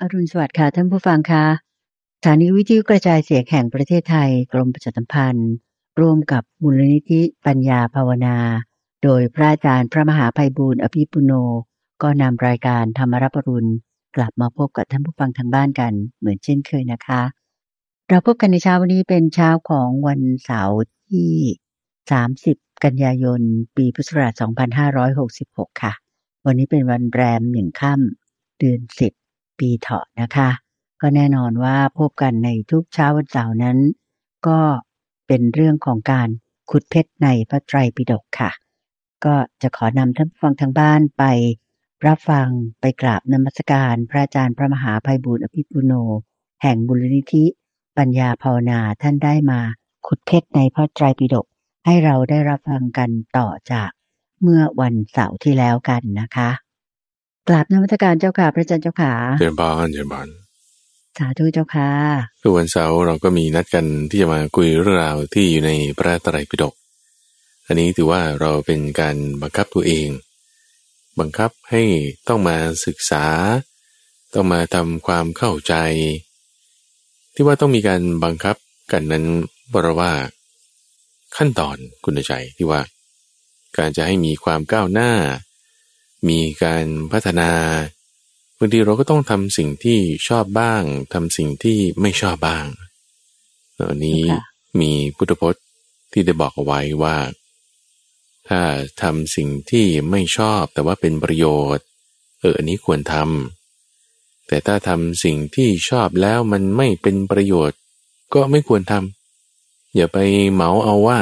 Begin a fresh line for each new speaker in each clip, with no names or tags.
อรุณสวัสดิ์ค่ะท่านผู้ฟังคะสถานีวิทยุกระจายเสียงแห่งประเทศไทย กรมประชาสัมพันธ์ ร่วมกับมูลนิธิปัญญาภาวนา โดยพระอาจารย์พระมหาภัยบูร์อภิปุโน ก็นำรายการธรรมรับปรุณ กลับมาพบกับท่านผู้ฟังทางบ้านกันเหมือนเช่นเคยนะคะ เราพบกันในเช้าวันนี้เป็นเช้าของวันเสาร์ที่ 30 กันยายน ปีพุทธศักราช 2566 ค่ะ วันนี้เป็นวันแรมหนึ่งค่ำเดือน 10 ปีเถาะนะคะ ก็แน่นอนว่าพบกันในทุกเช้าวันเสาร์นั้น ก็เป็นเรื่องของการขุดเพชรในพระไตรปิฎกค่ะ ก็จะขอนำท่านฟังทางบ้านไปรับฟังไปกราบนมัสการพระอาจารย์พระมหาภัยบูร์อภิปุโน แห่งบุรณิธิ ปัญญาภาวนาท่านได้มาขุดเพชรในพระไตรปิฎกให้เราได้รับฟังกันต่อจากเมื่อวันเสาร์ที่แล้วกันนะคะ กราบนมัสการเจ้าค่ะ พระอาจารย์เจ้าค่ะ
เจริญพรเจริญพร
สาธุเจ้าค่ะ
คือวันเสาร์เราก็มีนัดกันที่จะมาคุยเรื่องราวที่อยู่ในพระไตรปิฎกอันนี้ถือว่าเราเป็นการบังคับตัวเอง บังคับให้ต้องมาศึกษา ต้องมาทำความเข้าใจ ที่ว่าต้องมีการบังคับกันนั้นบรว่า ขั้นตอนคุณใจที่ว่า การจะให้มีความก้าวหน้า มีการพัฒนาบางทีเราก็ต้องทำสิ่งที่ชอบบ้างทำสิ่งที่ไม่ชอบบ้างอันนี้
ค่ะ
มีพุทธพจน์ที่ได้บอกเอาไว้ว่า ถ้าทำสิ่งที่ไม่ชอบแต่ว่าเป็นประโยชน์ เอออันนี้ควรทำแต่ถ้าทำสิ่งที่ชอบแล้วมันไม่เป็นประโยชน์ ก็ไม่ควรทำอย่าไปเหมาเอาว่า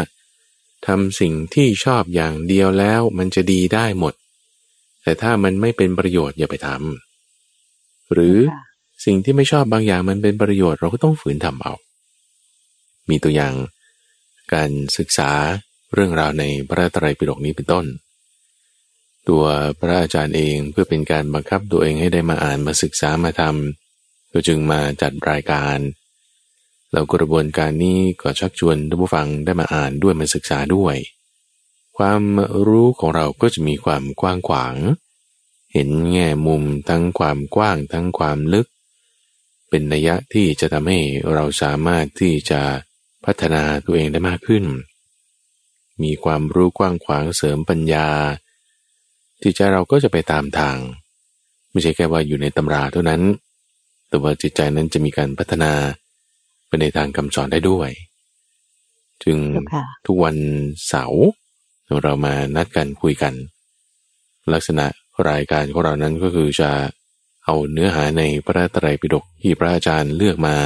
ทำสิ่งที่ชอบอย่างเดียวแล้วมันจะดีได้หมด แต่ถ้ามันไม่เป็นประโยชน์อย่าไปทำหรือ
ค่ะ
สิ่งที่ไม่ชอบบางอย่างมันเป็นประโยชน์เราก็ต้องฝืนทำเอา มีตัวอย่างการศึกษาเรื่องราวในพระไตรปิฎกนี้เป็นต้น ตัวพระอาจารย์เองเพื่อเป็นการบังคับตัวเองให้ได้มาอ่านมาศึกษามาทำก็จึงมาจัดรายการแล้วกระบวนการนี้ก็ชักชวนท่านผู้ฟังได้มาอ่านด้วยมาศึกษาด้วย ความรู้ของเราก็จะมีความกว้างขวาง เห็นแง่มุมทั้งความกว้างทั้งความลึก เป็นนัยยะที่จะทำให้เราสามารถที่จะพัฒนาตัวเองได้มากขึ้น มีความรู้กว้างขวางเสริมปัญญาจิตใจเราก็จะไปตามทาง ไม่ใช่แค่ว่าอยู่ในตำราเท่านั้น แต่ว่าจิตใจนั้นจะมีการพัฒนาไปในทางคำสอนได้ด้วย จึง
เจ้าค่ะ
ทุกวันเสาร์ เรามานัดกันคุยกัน ลักษณะรายการของเรานั้นก็คือจะเอาเนื้อหาในพระไตรปิฎกที่พระอาจารย์เลือกมา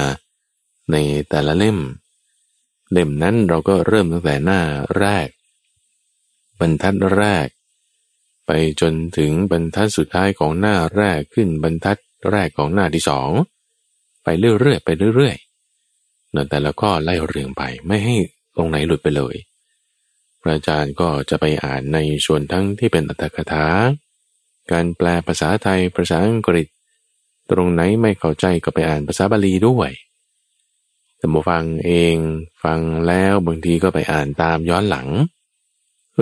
ในแต่ละเล่ม เล่มนั้นเราก็เริ่มตั้งแต่หน้าแรก บรรทัดแรก ไปจนถึงบรรทัดสุดท้ายของหน้าแรกขึ้นบรรทัดแรกของหน้าที่สองไปเรื่อยๆไปเรื่อยๆแต่ละข้อไล่เรียงไปไม่ให้ตรงไหนหลุดไปเลย พระอาจารย์ก็จะไปอ่านในส่วนทั้งที่เป็นอัตถกถา การแปลภาษาไทยภาษาอังกฤษ ตรงไหนไม่เข้าใจก็ไปอ่านภาษาบาลีด้วยแต่มาฟังเองฟังแล้วบางทีก็ไปอ่านตามย้อนหลัง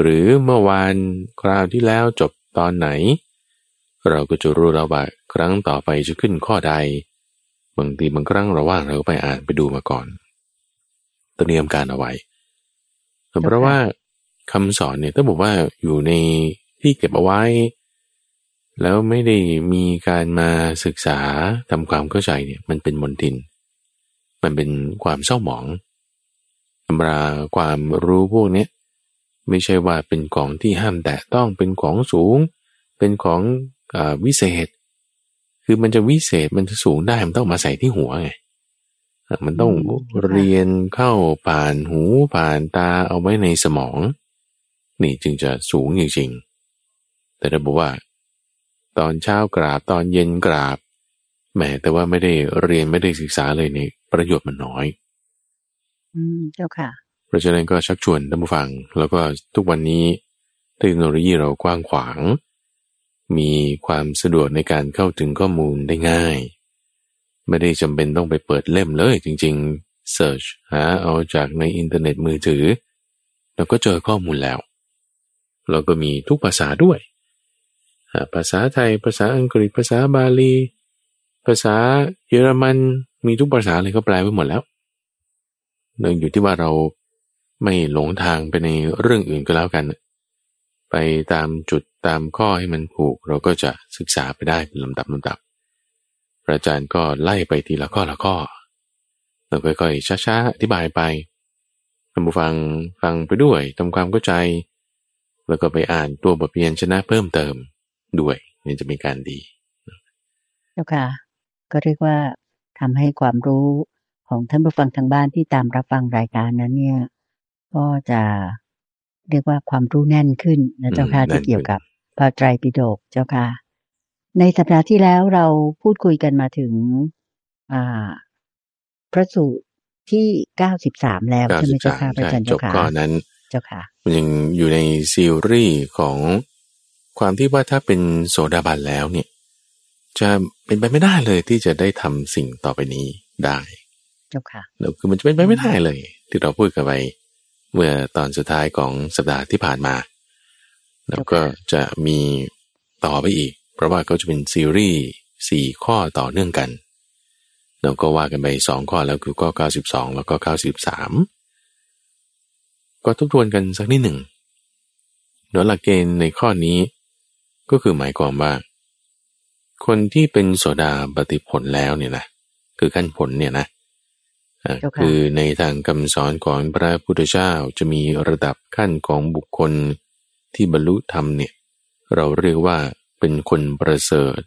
หรือเมื่อวานคราวที่แล้วจบตอนไหน เราก็จะรู้แล้วว่าครั้งต่อไปจะขึ้นข้อใด บางทีบางครั้งเราว่างเราก็ไปอ่านไปดูมาก่อนเตรียมการเอาไว้เพราะว่า คำสอนเนี่ยต้องบอกว่าอยู่ในที่เก็บเอาไว้ แล้วไม่ได้มีการมาศึกษาทำความเข้าใจเนี่ยมันเป็นมนทิน มันเป็นความเศร้าหมองตำราความรู้พวกนี้ไม่ใช่ว่าเป็นของที่ห้ามแตะต้องเป็นของสูง เป็นของอวิเศษ คือมันจะวิเศษมันจะสูงได้มันต้องมาใส่ที่หัวไงมันต้องเรียนเข้าผ่านหูผ่านตาเอาไว้ในสมอง นี่จึงจะสูงจริงๆแต่ถ้าบอกว่า ตอนเช้ากราบตอนเย็นกราบแหมแต่ว่าไม่ได้เรียนไม่ได้ศึกษาเลยนี่ประโยชน์มันน้อย
อืมเจ้าค่ะ
เพราะฉะนั้นก็ชักชวนท่านผู้ฟัง แล้วก็ทุกวันนี้เทคโนโลยีเรากว้างขวาง มีความสะดวกในการเข้าถึงข้อมูลได้ง่าย ไม่ได้จำเป็นต้องไปเปิดเล่มเลย จริงๆ Search หาเอาจากในอินเทอร์เน็ตมือถือ แล้วก็เจอข้อมูลแล้ว เราก็มีทุกภาษาด้วย ภาษาไทย ภาษาอังกฤษ ภาษาบาลีภภาษาเยอรมัน มีทุกภาษาเลยก็แปลไปหมดแล้วเนื่องอยู่ที่ว่าเราไม่หลงทางไปในเรื่องอื่นก็แล้วกัน ไปตามจุดตามข้อให้มันผูก เราก็จะศึกษาไปได้เป็นลำดับลำดับ พระอาจารย์ก็ไล่ไปทีละข้อละข้อ เราค่อยๆช้าๆอธิบายไปท่านผู้ฟังฟังไปด้วยทำความเข้าใจ แล้วก็ไปอ่านตัวบทเรียนชนะเพิ่มเติมด้วยนี่จะมีการดี
เจ้าค่ะ ก็เรียกว่าทำให้ความรู้ของท่านผู้ฟังทางบ้านที่ตามรับฟังรายการนั้น เนี่ย ก็จะเรียกว่าความรู้แน่นขึ้นนะเจ้าค่ะ
อืมแน่นขึ้น
ที่เกี่ยวกับพระไตรปิฎกเจ้าค่ะ ในสัปดาห์ที่แล้วเราพูดคุยกันมาถึงอ่าพระสูตรที่เก้าสิบสามแล้วใช่ไหมเจ้าค่ะพระอาจารย์
จ
เจ้า
บ
ค่ะ
ข้อนั้น
เจ้าค่ะ
มันยังอยู่ในซีรีส์ของความที่ว่าถ้าเป็นโสดาบันแล้วเนี่ย จะเป็นไปไม่ได้เลยที่จะได้ทำสิ่งต่อไปนี้ได้
เจ้าค่ะ
แล้วคือมันจะเป็นไปไม่ได้เลย ที่เราพูดกันไปเมื่อตอนสุดท้ายของสัปดาห์ที่ผ่านมา แล้วก็จะมีต่อไปอีก เพราะว่าก็จะเป็นซีรีส์สี่ข้อต่อเนื่องกันเราก็ว่ากันไปสองข้อแล้วคือข้อเก้าสิบสองแล้วก็เก้าสิบสามก็ทบทวนกันสักนิดหนึ่งโดยหลักเกณฑ์ในข้อนี้ก็คือหมายความว่า คนที่เป็นโสดาปฏิผลแล้วเนี่ยนะคือขั้นผลเนี่ยนะอะ
เจ้าค่ะ
คือในทางคำสอนของพระพุทธเจ้าจะมีระดับขั้นของบุคคลที่บรรลุธรรมเนี่ยเราเรียกว่าเป็นคนประเสริฐ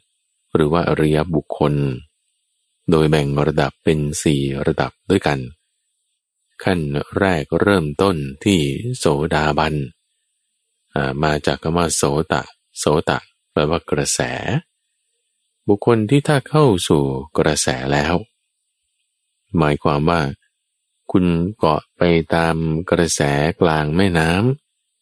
หรือว่าอริยบุคคล โดยแบ่งระดับเป็นสี่ระดับด้วยกัน ขั้นแรกเริ่มต้นที่โสดาบันมาจากคำว่าโสตะ โสตะแปลว่ากระแส บุคคลที่ถ้าเข้าสู่กระแสแล้ว หมายความว่า คุณเกาะไปตามกระแสกลางแม่น้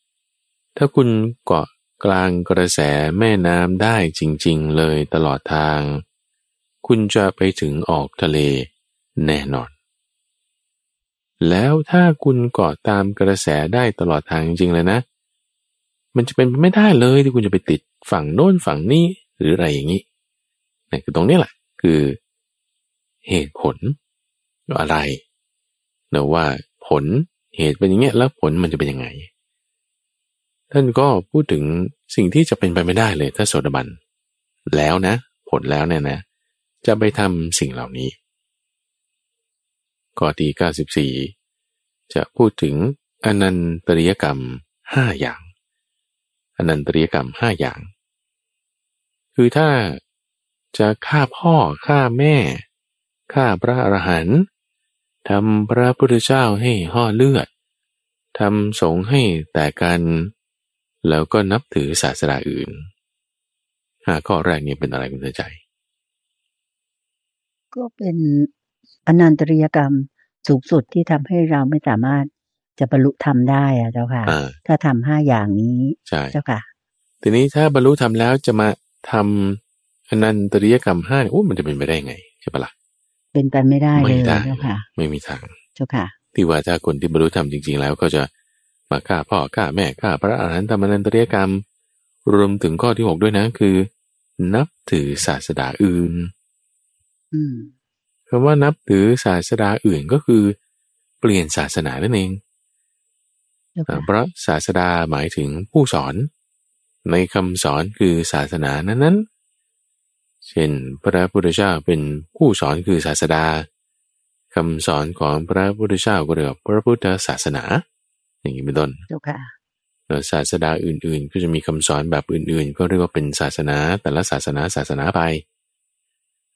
ำถ้าคุณเกาะกลางกระแสแม่น้ำได้จริง ๆ เลยตลอดทาง คุณจะไปถึงออกทะเลแน่นอน แล้วถ้าคุณเกาะตามกระแสได้ตลอดทางจริงๆเลยนะ มันจะเป็นไปไม่ได้เลยที่คุณจะไปติดฝั่งโน้นฝั่งนี้หรืออะไรอย่างนี้นี่คือตรงนี้แหละ คือเหตุผลอะไรเนะว่าผลเหตุเป็นอย่างเงี้ยแล้วผลมันจะเป็นยังไง ท่านก็พูดถึงสิ่งที่จะเป็นไปไม่ได้เลยถ้าโสดาบัน แล้วนะ ผลแล้วเนี่ยนะ จะไปทำสิ่งเหล่านี้ ข้อที่94 จะพูดถึงอนันตริยกรรมห้าอย่าง อนันตริยกรรมห้าอย่าง คือถ้าจะฆ่าพ่อฆ่าแม่ฆ่าพระอรหันต์ทำพระพุทธเจ้าให้ห่อเลือดทำสงฆ์ให้แต่กัน แล้วก็นับถือศาสนาอื่นห้าข้อแรกนี้เป็นอะไรคุณใจ
ก็เป็น อนันตริยกรรมสูงสุดที่ทำให้เราไม่สามารถจะบรรลุธรรมได้อะเจ้าค่ะ
อ่า
ถ้าทำห้าอย่างนี้
ใช่
เจ้าค่ะ
ทีนี้ถ้าบรรลุธรรมแล้วจะมาทำอนันตริยกรรมห้าเนี่ยโอ้มันจะเป็นไปได้ไงใช่ปะล่ะ
เป็นไปไม่ได้เล
ไม่
ย
ได้
เจ้าค่ะ
ไม่มีทาง
เจ้าค่ะ
ที่ว่าถ้าคนที่บรรลุธรรมจริง ๆ แล้วก็จะมาฆ่าพ่อฆ่าแม่ฆ่าพระอรหันต์ทำอนันตริยกรรม รวมถึงข้อที่หกด้วยนะคือ นับถือศาสดาอื่น
อืม
คำว่านับถือศาสดาอื่นก็คือ เปลี่ยนศาสนานั่นเอง
เจ้า
อ่า
ค่ะ
เพราะศาสดาหมายถึงผู้สอน ในคำสอนคือศาสนานั้นๆ เช่นพระพุทธเจ้าเป็นผู้สอนคือศาสดาคำสอนของพระพุทธเจ้าก็เรียกว่าพระพุทธศาสนา อย่างนี้เป็นต้น
เจ้าค่ะ
แล้วศาสดาอื่นๆ ก็จะมีคำสอนแบบอื่นๆ ก็เรียกว่าเป็นศาสนาแต่ละศาสนาศาสนาไป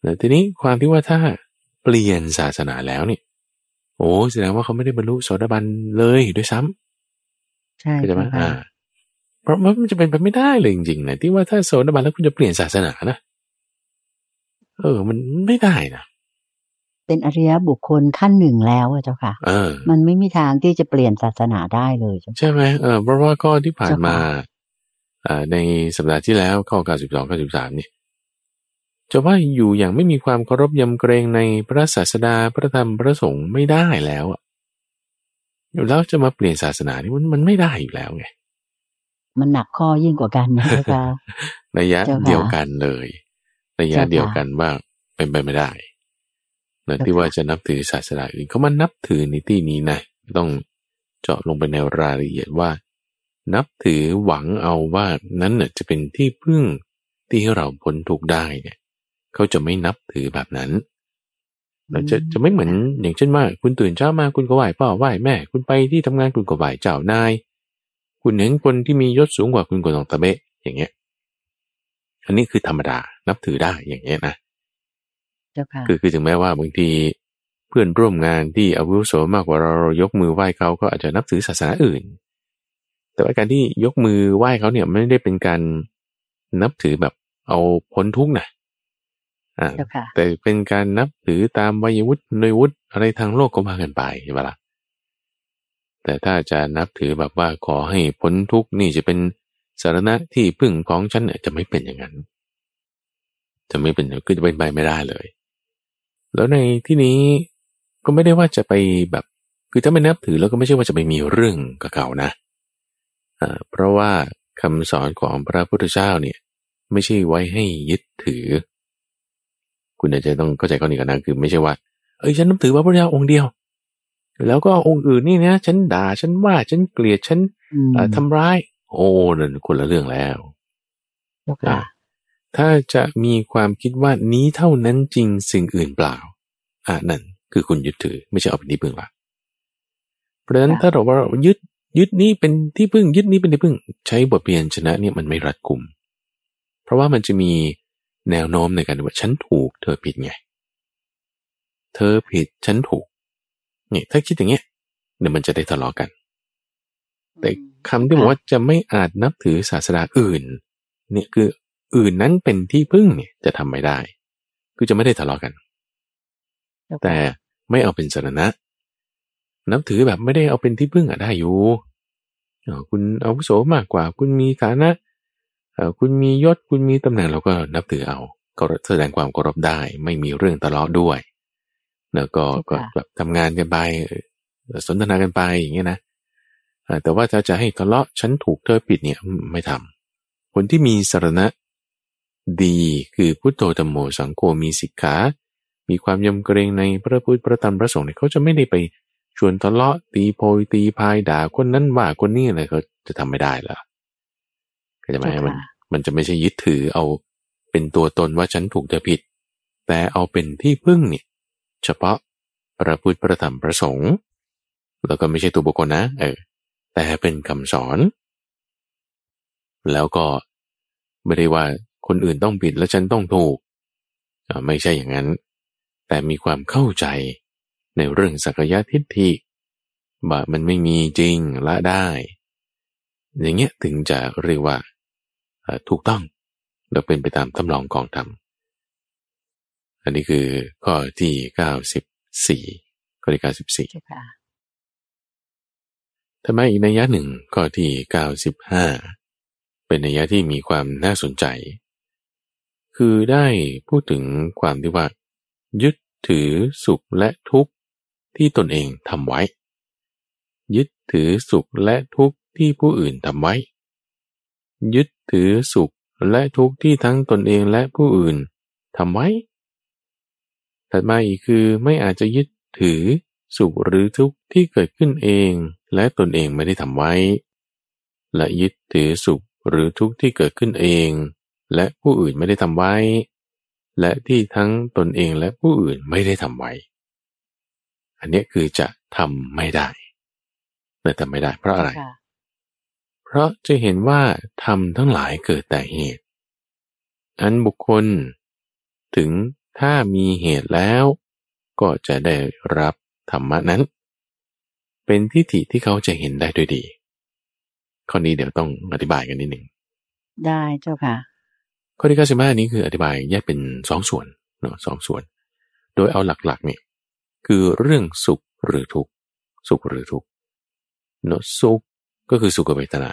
แล้วทีนี้ความที่ว่าถ้า เปลี่ยนศาสนาแล้วเนี่ยโอ้แสดงว่าเขาไม่ได้บรรลุโสดาบันเลยด้วยซ้ำ
ใช่
เข้าใจไหม
เจ้าค่ะ
อ่า เพราะมันจะเป็นไปไม่ได้เลยจริงๆนะที่ว่าถ้าโสดาบันแล้วคุณจะเปลี่ยนศาสนานะเออ มันไม่ได้นะ
เป็นอริยบุคคลขั้นหนึ่งแล้วอะเจ้าค่ะ
เออ
มันไม่มีทางที่จะเปลี่ยนศาสนาได้เลยเจ้าค่ะ
ใช่ไหมเออเพราะว่าข้อที่ผ่าน
เจ้าค่ะ
มาอ่าในสัปดาห์ที่แล้วข้อ92 93เนี่ย จะว่าอยู่อย่างไม่มีความเคารพยำเกรงในพระศาสดาพระธรรมพระสงฆ์ไม่ได้แล้วอะแล้วจะมาเปลี่ยนศาสนานี่มันมันไม่ได้อยู่แล้วไง
มันหนักข้อยิ่งกว่ากันนะเจ้าค่ะ
ระยะ
เจ้าค่ะ
เดียวกันเลยระยะ
เจ้าค่ะ
เดียวกันว่าเป็นไปไม่ได้นะที่ว่าจะนับถือศาสนาอื่นเขามานับถือในที่นี้นะต้องเจาะลงไปในรายละเอียดว่า นับถือหวังเอาว่านั้นน่ยจะเป็นที่พึ่งที่ให้เราพ้นทุกข์ได้เนี่ย เขาจะไม่นับถือแบบนั้นเราจะจะไม่เหมือนอย่างเช่นว่าคุณตื่นเช้ามาคุณก็ไหว้พ่อไหว้แม่ คุณไปที่ทำงานคุณก็ไหว้เจ้านาย คุณเห็นคนที่มียศสูงกว่าคุณก็ต้องตะเบะอย่างเงี้ย อันนี้คือธรรมดานับถือได้อย่างเงี้ยนะคือคือถึงแม้ว่าบางทีเพื่อนร่วมงานที่อาวุโสมากกว่าเราเรายกมือไหว้เขาก็อาจจะนับถือศาสนาอื่น แต่ว่าการที่ยกมือไหว้เขาเนี่ยไม่ได้เป็นการนับถือแบบเอาพ้นทุกข์นะอ่า แต่เป็นการนับถือตามวัยวุฒินวุฒิอะไรทางโลกก็มากันไปใช่ไหมล่ะแต่ถ้าจะนับถือแบบว่าขอให้พ้นทุกข์นี่จะเป็นสารณะที่พึ่งของฉันเนี่ยจะไม่เป็นอย่างนั้น จะไม่เป็นคือจะเป็นไปไม่ได้เลย แล้วในที่นี้ก็ไม่ได้ว่าจะไปแบบ คือถ้าไม่นับถือแล้วก็ไม่ใช่ว่าจะไปมีเรื่องกับเขานะอ่าเพราะว่าคำสอนของพระพุทธเจ้าเนี่ย ไม่ใช่ไว้ให้ยึดถือ คุณอาจจะต้องเข้าใจข้อนี้กันนะคือไม่ใช่ว่าเอ้ยฉันนับถือพระพุทธเจ้าองค์เดียว แล้วก็องค์อื่นนี่นะฉันด่าฉันว่าฉันเกลียดฉันทำร้าย โอ้นั่นคนละเรื่องแล้วถ้าจะมีความคิดว่านี้เท่านั้นจริงสิ่งอื่นเปล่าอ่านั่นคือคุณยึดถือไม่ใช่เอาเป็นที่พึ่งละเพราะฉะนั้นถ้าเราว่ายึดยึดนี้เป็นที่พึ่งยึดนี้เป็นที่พึ่ง ใช้บทเรียนชนะเนี่ยมันไม่รัดกุม เพราะว่ามันจะมี แนวโน้มในการว่าฉันถูกเธอผิดไง เธอผิดฉันถูกเนี่ยถ้าคิดอย่างเงี้ยเดี๋ยวมันจะได้ทะเลาะกัน แต่คำที่บอกว่าจะไม่อาจนับถือศาสนาอื่น เนี่ยคืออื่นนั้นเป็นที่พึ่งเนี่ยจะทำไม่ได้ คือจะไม่ได้ทะเลาะกัน แต่ไม่เอาเป็นสารณะ นับถือแบบไม่ได้เอาเป็นที่พึ่งอะได้อยู่คุณอาวุโสมากกว่า คุณมีฐานะ คุณมียศคุณมีตำแหน่งเราก็นับถือเอาก็แสดงความเคารพได้ ไม่มีเรื่องทะเลาะด้วย แล้วก็ก็แบบทำงานกันไปสนทนากันไปอย่างเงี้ยนะแต่ว่าถ้าจะให้ทะเลาะฉันถูกเธอผิดเนี่ยไม่ทำคนที่มีสารณะดีคือพุทโธธรรมโมสังโฆมีสิกขา มีความยำเกรงในพระพุทธพระธรรมพระสงฆ์เนี่ยเขาจะไม่ได้ไปชวนทะเลาะตีโพยตีพายด่าคนนั้นว่าคนนี้อะไรเขาจะทำไม่ได้ละ เข้าใจไหมมันมันจะไม่ใช่ยึดถือเอาเป็นตัวตนว่าฉันถูกเธอผิด แต่เอาเป็นที่พึ่งเนี่ยเฉพาะพระพุทธพระธรรมพระสงฆ์แล้วก็ไม่ใช่ตัวบุคคลนะเออแต่เป็นคำสอน แล้วก็ไม่ได้ว่าคนอื่นต้องผิดแล้วฉันต้องถูกไม่ใช่อย่างนั้น แต่มีความเข้าใจในเรื่องสักยะทิฏฐิว่ามันไม่มีจริงละได้ อย่างเงี้ยถึงจะเรียกว่า ถูกต้องและเป็นไปตามตำลองของธรรม อันนี้คือข้อที่เก้าสิบสี่ข้อที่เก้าสิบสี่ธรรมะอีกนัยยะหนึ่งข้อที่เก้าสิบห้าเป็นนัยยะที่มีความน่าสนใจ คือได้พูดถึงความที่ว่า ยึดถือสุขและทุกข์ที่ตนเองทำไว้ ยึดถือสุขและทุกข์ที่ผู้อื่นทำไว้ ยึดถือสุขและทุกข์ที่ทั้งตนเองและผู้อื่นทำไว้ ถัดมาอีกคือไม่อาจจะยึดถือสุขหรือทุกข์ที่เกิดขึ้นเองและตนเองไม่ได้ทำไว้ และยึดถือสุขหรือทุกข์ที่เกิดขึ้นเอง และผู้อื่นไม่ได้ทำไว้ และที่ทั้งตนเองและผู้อื่นไม่ได้ทำไว้ อันนี้คือจะทำไม่ได้แต่ทำไม่ได้เพราะอะไร เพราะจะเห็นว่าทำทั้งหลายเกิดแต่เหตุ อันบุคคล ถึงถ้ามีเหตุแล้ว ก็จะได้รับธรรมะนั้น เป็นทิฏฐิที่เขาจะเห็นได้ด้วยดี ข้อนี้เดี๋ยวต้องอธิบายกันนิดหนึ่ง
ได้เจ้าค่ะ
ข้อที่เก้าสิบห้านี้คืออธิบายแยกเป็นสองส่วนเนาะสองส่วน โดยเอาหลักๆเนี่ยคือเรื่องสุขหรือทุกข์สุขหรือทุกข์เนาะสุข ก็คือสุขเวทนา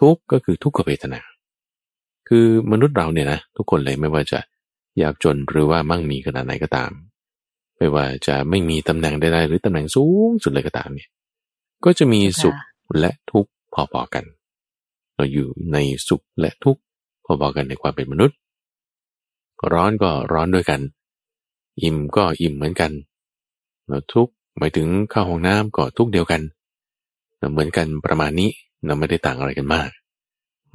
ทุกข์ก็คือทุกขเวทนา คือมนุษย์เราเนี่ยนะทุกคนเลยไม่ว่าจะยากจนหรือว่ามั่งมีขนาดไหนก็ตาม ไม่ว่าจะไม่มีตำแหน่งใดๆหรือตำแหน่งสูงสุดเลยก็ตามเนี่ยก็จะมีสุขและทุกข์พอๆกัน เราอยู่ในสุขและทุกข์พอๆกันในความเป็นมนุษย์ ร้อนก็ร้อนด้วยกัน อิ่มก็อิ่มเหมือนกันเราทุกข์หมายถึงเข้าห้องน้ำก็ทุกข์เดียวกัน เหมือนกันประมาณนี้เราไม่ได้ต่างอะไรกันมาก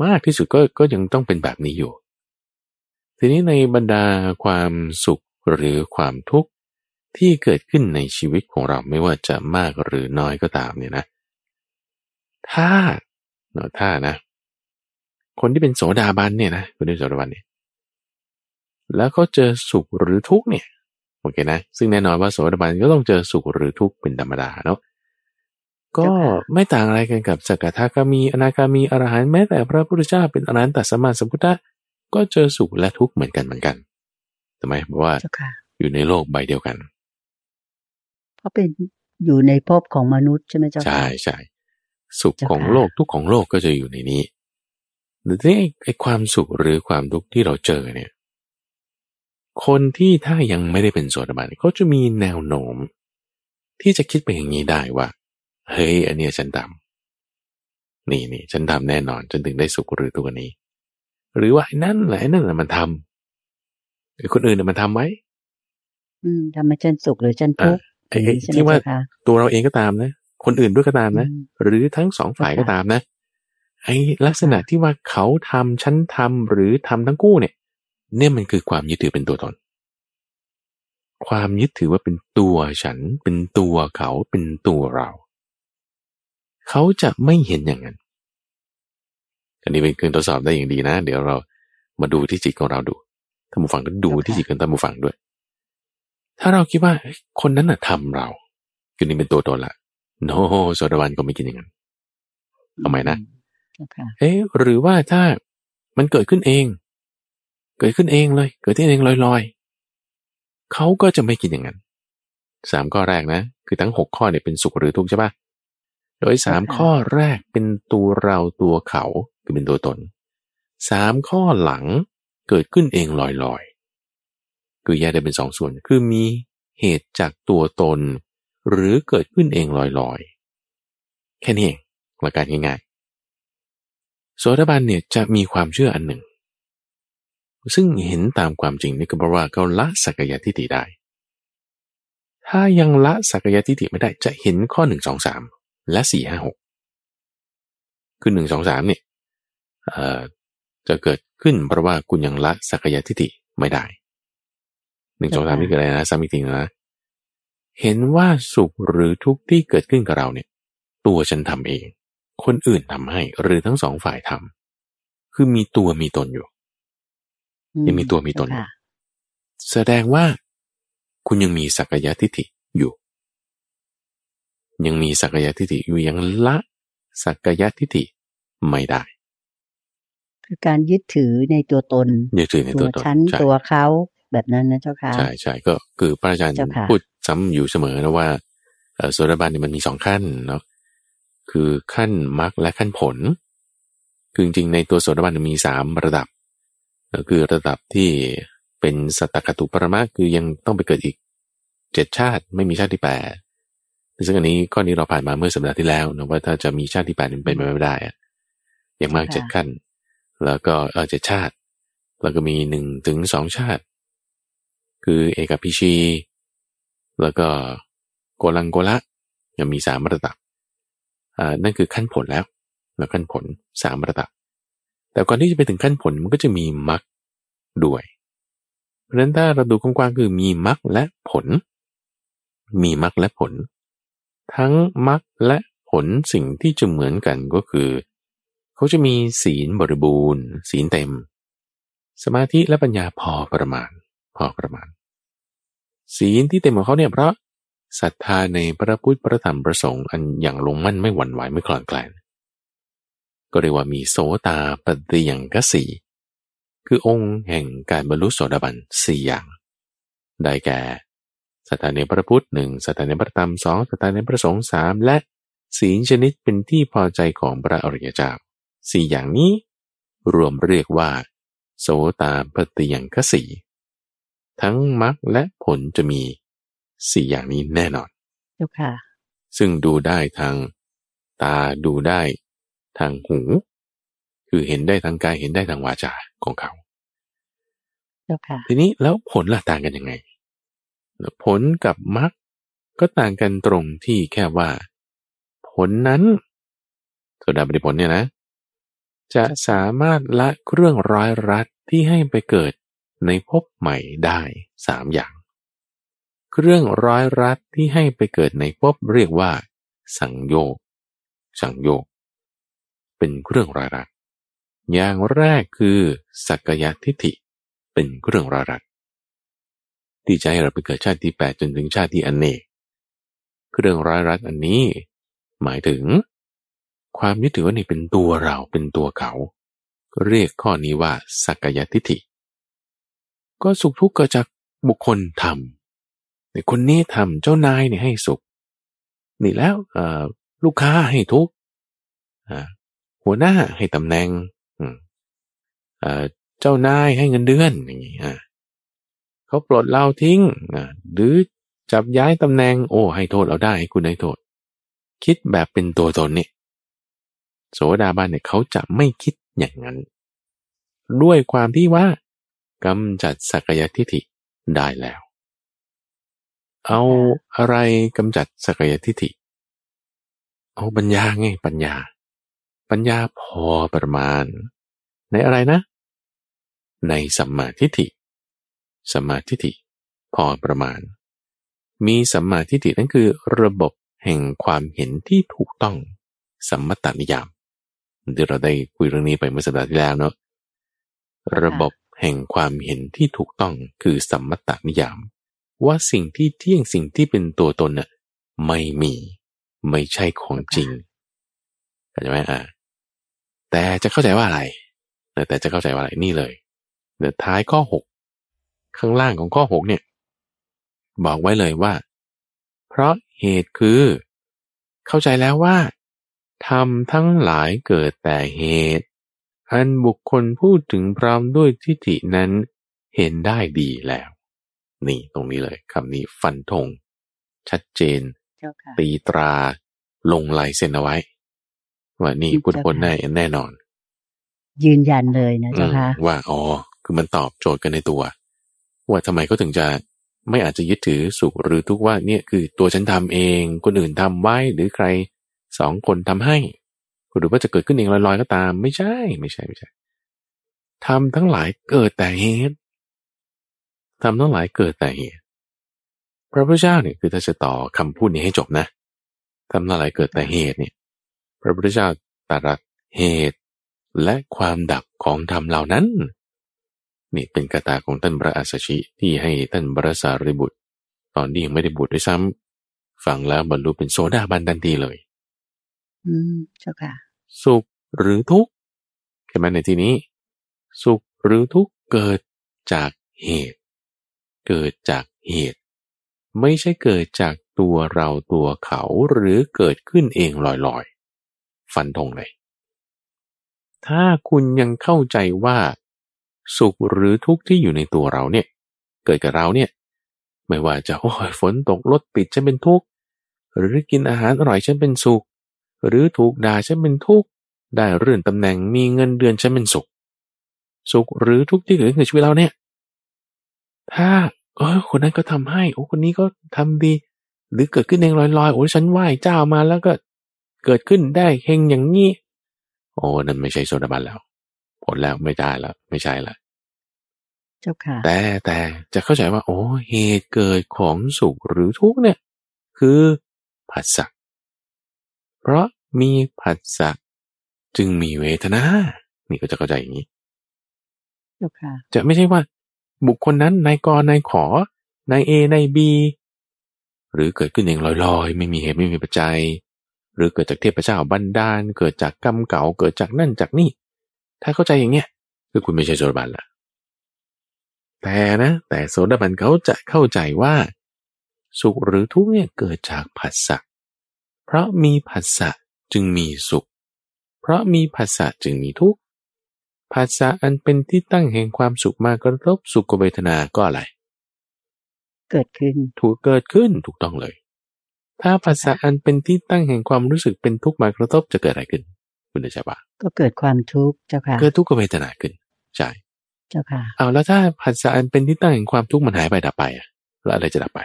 มากที่สุดก็ก็ยังต้องเป็นแบบนี้อยู่ ทีนี้ในบรรดาความสุขหรือความทุกข์ที่เกิดขึ้นในชีวิตของเราไม่ว่าจะมากหรือน้อยก็ตามเนี่ยนะ ถ้าเนาะถ้านะ คนที่เป็นโสดาบันเนี่ยนะคนที่เป็นโสดาบันเนี่ยแล้วเขาเจอสุขหรือทุกข์เนี่ยโอเคนะ ซึ่งแน่นอนว่าโสดาบันก็ต้องเจอสุขหรือทุกข์เป็นธรรมดาเนาะ ก็ไม่ต่างอะไรกันกับสกทาคามี อนาคามี อรหันต์แม้แต่พระพุทธเจ้าเป็นอรหันต์ตัสมาสัมพุทธะก็เจอสุขและทุกข์เหมือนกันเหมือนกันทำไมเพราะว่าอยู่ในโลกใบเดียวกัน
เพราะเป็นอยู่ในภพของมนุษย์ใช่ไหมเจ้า
ค่ะใช่ใช่สุขของโลกทุกของโลกก็จะอยู่ในนี้หรือที่ไอ้ความสุขหรือความทุกข์ที่เราเจอเนี่ย คนที่ถ้ายังไม่ได้เป็นโสดาบันเขาจะมีแนวโน้ม ที่จะคิดไปอย่างนี้ได้ว่า เฮ้ยอันนี้ฉันทำนี่นี่ฉันทำแน่นอนจนถึงได้สุขหรือตัวนี้ หรือว่านั่นแหละนั่นแหละมันทำไอ้คนอื่นมันทำไว้
อืมทำให้ฉันสุขหรือฉันทุกข์
ไอ้ที่ว่าตัวเราเองก็ตามนะ คนอื่นด้วยก็ตามนะ หรือทั้งสองฝ่ายก็ตามนะ ไอ้ลักษณะที่ว่าเขาทำฉันทำหรือทำทั้งคู่เนี่ย เนี่ยมันคือความยึดถือเป็นตัวตนความยึดถือว่าเป็นตัวฉัน เป็นตัวเขาเป็นตัวเรา เขาจะไม่เห็นอย่างนั้น อันนี้เป็นเครื่องทดสอบได้อย่างดีนะ เดี๋ยวเรามาดูที่จิตของเราดูท่านผู้ฟังก็ดูที่จิตของท่านผู้ฟังด้วย ถ้าเราคิดว่าคนนั้นน่ะทำเรา คือนี่เป็นตัวตนละโนโซดาวันก็ไม่กินอย่างนั้นทำไมนะเอ๊ะหรือว่าถ้ามันเกิดขึ้นเอง เกิดขึ้นเองเลย เกิดขึ้นเองลอยๆเขาก็จะไม่กินอย่างนั้นสามข้อแรกนะ คือทั้งหกข้อเนี่ยเป็นสุขหรือทุกข์ใช่ปะ โดยสามข้อแรกเป็นตัวเราตัวเขาคือเป็นตัวตนสามข้อหลังเกิดขึ้นเองลอยคือแยกได้เป็นสองส่วน คือมีเหตุจากตัวตน หรือเกิดขึ้นเองลอยๆ แค่นี้เองหลักการง่ายๆ โสดาบันเนี่ยจะมีความเชื่ออันหนึ่ง ซึ่งเห็นตามความจริงนี่ก็เพราะว่าเขาละสักยะทิฏฐิได้ ถ้ายังละสักยะทิฏฐิไม่ได้จะเห็นข้อหนึ่งสองสาม และสี่ห้าหกคือหนึ่งสองสามเนี่ยจะเกิดขึ้นเพราะว่าคุณยังละสักยะทิฏฐิไม่ได้หนึ่งสองสามนี่คืออะไรนะซ้ำอีกทีนะ เห็นว่าสุขหรือทุกข์ที่เกิดขึ้นกับเราเนี่ย ตัวฉันทำเอง คนอื่นทำให้หรือทั้งสองฝ่ายทำคือมีตัวมีตนอยู่ ยังมีตัวมีตนอยู่แสดงว่าคุณยังมีสักยะทิฏฐิอยู่ ยังมีสักยะทิฏฐิอยู่ยังละสักยะทิฏฐิไม่ได้
คือการยึดถือในตัวตน
ยึดถือในตัวตน
ฉันตัวเขาแบบนั้นนะเจ้าค่ะ
ใช่ใช่ก็คือพระอาจารย์พูดซ้ำอยู่เสมอนะว่าโสดาบันเนี่ยมันมีสองขั้นเนาะคือขั้นมรรคและขั้นผล คือจริงๆในตัวโสดาบันมีสามระดับก็คือระดับที่เป็นสัตตคตุปรมะคือยังต้องไปเกิดอีกเจ็ดชาติไม่มีชาติที่แปด ซึ่งอันนี้ข้อนี้เราผ่านมาเมื่อสัปดาห์ที่แล้วนะว่าถ้าจะมีชาติที่แปดเป็นไปไม่ได้อะอย่างมากเจ็ดขั้น แล้วก็เออเจ็ดชาติ แล้วก็มีหนึ่งถึงสองชาติ คือเอกพิชี แล้วก็โกลังโกละยังมีสามระดับอ่านั่นคือขั้นผลแล้ว แล้วขั้นผลสามระดับ แต่ก่อนที่จะไปถึงขั้นผลมันก็จะมีมรรคด้วย เพราะฉะนั้นถ้าเราดูกว้างๆคือมีมรรคและผล มีมรรคและผล ทั้งมรรคและผลสิ่งที่จะเหมือนกันก็คือ เขาจะมีศีลบริบูรณ์ ศีลเต็ม สมาธิและปัญญาพอประมาณ พอประมาณ ศีลที่เต็มของเขาเนี่ยเพราะศรัทธาในพระพุทธพระธรรมพระสงฆ์อันอย่างลงมั่นไม่หวั่นไหวไม่คลอนแคลนก็เรียกว่ามีโสตาปฏิยังกสีคือองค์แห่งการบรรลุโสดาบันสี่อย่าง ได้แก่ ศรัทธาในพระพุทธหนึ่งศรัทธาในพระธรรมสองศรัทธาในพระสงฆ์สามและศีลชนิดเป็นที่พอใจของพระอริยเจ้าสี่อย่างนี้รวมเรียกว่า โสตาปฏิยังกสีทั้งมรรคและผลจะมีสี่อย่างนี้แน่นอน
ค่ะ
ซึ่งดูได้ทางตาดูได้ทางหู คือเห็นได้ทางกายเห็นได้ทางวาจาของเขาทีนี้แล้วผลล่ะต่างกันยังไง ผลกับมรรคก็ต่างกันตรงที่แค่ว่า ผลนั้นโซดาบริผลเนี่ยนะ จะสามารถละเครื่องร้อยรัดที่ให้ไปเกิดในภพใหม่ได้สามอย่าง เครื่องร้อยรัดที่ให้ไปเกิดในภพเรียกว่า สังโยกสังโยกเป็นเครื่องร้อยรัดอย่างแรกคือ สักยทิฏฐิ เป็นเครื่องร้อยรัด ที่จะให้เราไปเกิดชาติที่แปดจนถึงชาติที่อเนกเรื่องร้อยรัดอันนี้ หมายถึง ความยึดถือว่านี่เป็นตัวเราเป็นตัวเขา เรียกข้อนี้ว่าสักยทิฏฐิ ก็สุขทุกข์เกิดจากบุคคลทำในคนนี้ทำเจ้านายเนี่ยให้สุข นี่แล้วลูกค้าให้ทุกข์หัวหน้าให้ตำแหน่งเจ้านายให้เงินเดือนอย่างนี้ เขาปลดเราทิ้งหรือจับย้ายตำแหน่งโอ้ให้โทษเราได้ให้คุณให้โทษ คิดแบบเป็นตัวตนเนี่ยโสดาบันเนี่ยเขาจะไม่คิดอย่างนั้น ด้วยความที่ว่ากำจัดสักยทิฏฐิได้แล้ว เอาอะไรกำจัดสักยทิฏฐิ เอาปัญญาไงปัญญา ปัญญาพอประมาณ ในอะไรนะ ในสัมมาทิฏฐิ สัมมาทิฏฐิพอประมาณ มีสัมมาทิฏฐินั่นคือ ระบบแห่งความเห็นที่ถูกต้อง สัมมตนิยามที่เราได้คุยเรื่องนี้ไปเมื่อสัปดาห์ที่แล้วเนาะระบบแห่งความเห็นที่ถูกต้องคือสัมมตนิยาม ว่าสิ่งที่เที่ยงสิ่งที่เป็นตัวตนน่ะไม่มีไม่ใช่ของจริงเข้าใจไหมอ่าแต่จะเข้าใจว่าอะไรแต่จะเข้าใจว่าอะไรนี่เลยเดี๋ยวท้ายข้อหก ข้างล่างของข้อหกเนี่ย บอกไว้เลยว่า เพราะเหตุคือ เข้าใจแล้วว่าทำทั้งหลายเกิดแต่เหตุ อันบุคคลพูดถึงพร้อมด้วยทิฏฐินั้นเห็นได้ดีแล้ว นี่ตรงนี้เลยคำนี้ฟันธงชัดเจน ตีตราลงลายเซ็นเอาไว้ ว่านี่พุทธพจน์แน่แน่นอน
ยืนยันเลยนะเจ้าค่ะ
ว่าอ๋อคือมันตอบโจทย์กันในตัว ว่าทำไมเขาถึงจะไม่อาจจะยึดถือสุขหรือทุกข์ว่าเนี่ยคือตัวฉันทำเอง คนอื่นทำไว้หรือใครสองคนทำให้หรือว่าจะเกิดขึ้นเองลอยๆก็ตาม ไม่ใช่ไม่ใช่ไม่ใช่ทำทั้งหลายเกิดแต่เหตุทำทั้งหลายเกิดแต่เหตุพระพุทธเจ้าเนี่ยคือถ้าจะต่อคำพูดนี้ให้จบนะทำทั้งหลายเกิดแต่เหตุเนี่ย พระพุทธเจ้าตรัสเหตุและความดับของธรรมเหล่านั้น นี่เป็นกาตาของท่านพระอัสชิที่ให้ท่านบรสารีบุตร ตอนนี้ยังไม่ได้บุตรด้วยซ้ำฟังแล้วบรรลุเป็นโซดาบันทันทีเลย
อืมเจ้าค่ะ
สุขหรือทุกข์ใช่ไหมในที่นี้ สุขหรือทุกข์เกิดจากเหตุ เกิดจากเหตุ ไม่ใช่เกิดจากตัวเราตัวเขาหรือเกิดขึ้นเองลอยๆ ฟันธงเลย ถ้าคุณยังเข้าใจว่า สุขหรือทุกข์ที่อยู่ในตัวเราเนี่ย เกิดกับเราเนี่ย ไม่ว่าจะโอ้ยฝนตกรถติดฉันเป็นทุกข์หรือกินอาหารอร่อยฉันเป็นสุข หรือถูกด่าฉันเป็นทุกข์ได้เรื่อนตำแหน่งมีเงินเดือนฉันเป็นสุข สุขหรือทุกข์ที่เกิดขึ้นในชีวิตเราเนี่ย ถ้าเออคนนั้นก็ทำให้โอ้คนนี้ก็ทำดี หรือเกิดขึ้นเองลอยๆโอ้ฉันไหว้เจ้ามาแล้วก็เกิดขึ้นได้เฮงอย่างนี้โอ้นั่นไม่ใช่โซดาบันแล้ว ผลแล้วไม่ได้แล้วไม่ใช่ละ
เจ้าค่ะ
แต่แต่จะเข้าใจว่า โอ้เหตุเกิดของสุขหรือทุกข์เนี่ย คือผัสสะเพราะมีผัสสะจึงมีเวทนา นี่ก็จะเข้าใจอย่างนี้
เจ้าค่ะ
จะไม่ใช่ว่า บุคคลนั้นนายกนายขอนายเอนายบีหรือเกิดขึ้นเองลอยๆ ไม่มีเหตุไม่มีปัจจัย หรือเกิดจากเทพเจ้าบันดาล เกิดจากกรรมเก่าเกิดจากนั่นจากนี่ ถ้าเข้าใจอย่างเนี้ยคือคุณไม่ใช่โจรบันละแต่นะ แต่โสดาบันเขาจะเข้าใจว่า สุขหรือทุกข์เนี่ยเกิดจากผัสสะเพราะมีผัสสะจึงมีสุข เพราะมีผัสสะจึงมีทุกข์ผัสสะอันเป็นที่ตั้งแห่งความสุขมากระทบสุขเวทนาก็อะไร
เกิดขึ้น
ถูกเกิดขึ้นถูกต้องเลย ถ้าภาษาอันเป็นที่ตั้งแห่งความรู้สึกเป็นทุกข์มากระทบจะเกิดอะไรขึ้น คุณเดชปะ
ก็เกิดความทุกข์เจ้าค่ะ
เกิดทุกขเวทนาขึ้นใช่
เจ้าค่ะ
เอาแล้วถ้าผัสสะอันเป็นที่ตั้งแห่งความทุกข์มันหายไปดับไปอะแล้วอะไรจะดับไป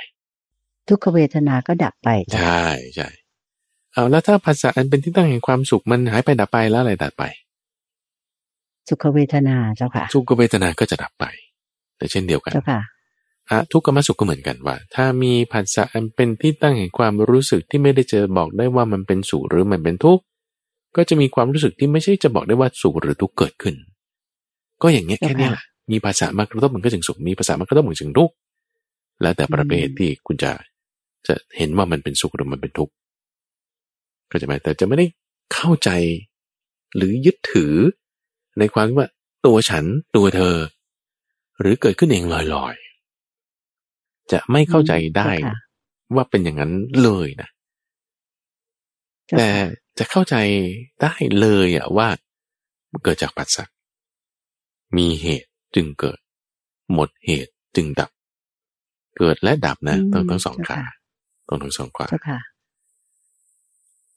ทุกขเวทนาก็ดับไป
ใช่ใช่เอาแล้วถ้าภาษาอันเป็นที่ตั้งแห่งความสุขมันหายไปดับไปแล้วอะไรดับไป
สุขเวทนาเจ้าค่ะ
ทุกขเวทนาก็จะดับไปแต่เช่นเดียวกัน
เจ้าค่ะ
อะทุกขมสุขก็เหมือนกันว่า ถ้ามีผัสสะอันเป็นที่ตั้งแห่งความรู้สึกที่ไม่ได้จะบอกได้ว่ามันเป็นสุขหรือมันเป็นทุกข์ ก็จะมีความรู้สึกที่ไม่ใช่จะบอกได้ว่าสุขหรือทุกข์เกิดขึ้น ก็อย่างเงี้ยแค่เนี้ยแหละมีภาษามากระทบมันก็จึงสุขมีภาษามากระทบมันจึงทุกข์แล้วแต่ประเภทที่คุณจะจะเห็นว่ามันเป็นสุขหรือมันเป็นทุกข์ก็จะไหมแต่จะไม่ได้เข้าใจ หรือยึดถือ ในความที่ว่าตัวฉันตัวเธอ หรือเกิดขึ้นเองลอยๆ จะไม่เข้าใจได้
เจ้าค่ะ
ว่าเป็นอย่างนั้นเลยนะ
เจ้า
แต่
ค่ะ
จะเข้าใจได้เลยอะว่า เกิดจากปัจจัยมีเหตุจึงเกิด หมดเหตุจึงดับ เกิดและดับนะต้องทั้งสองขาต้องทั้งสองขา
เจ้าค่ะ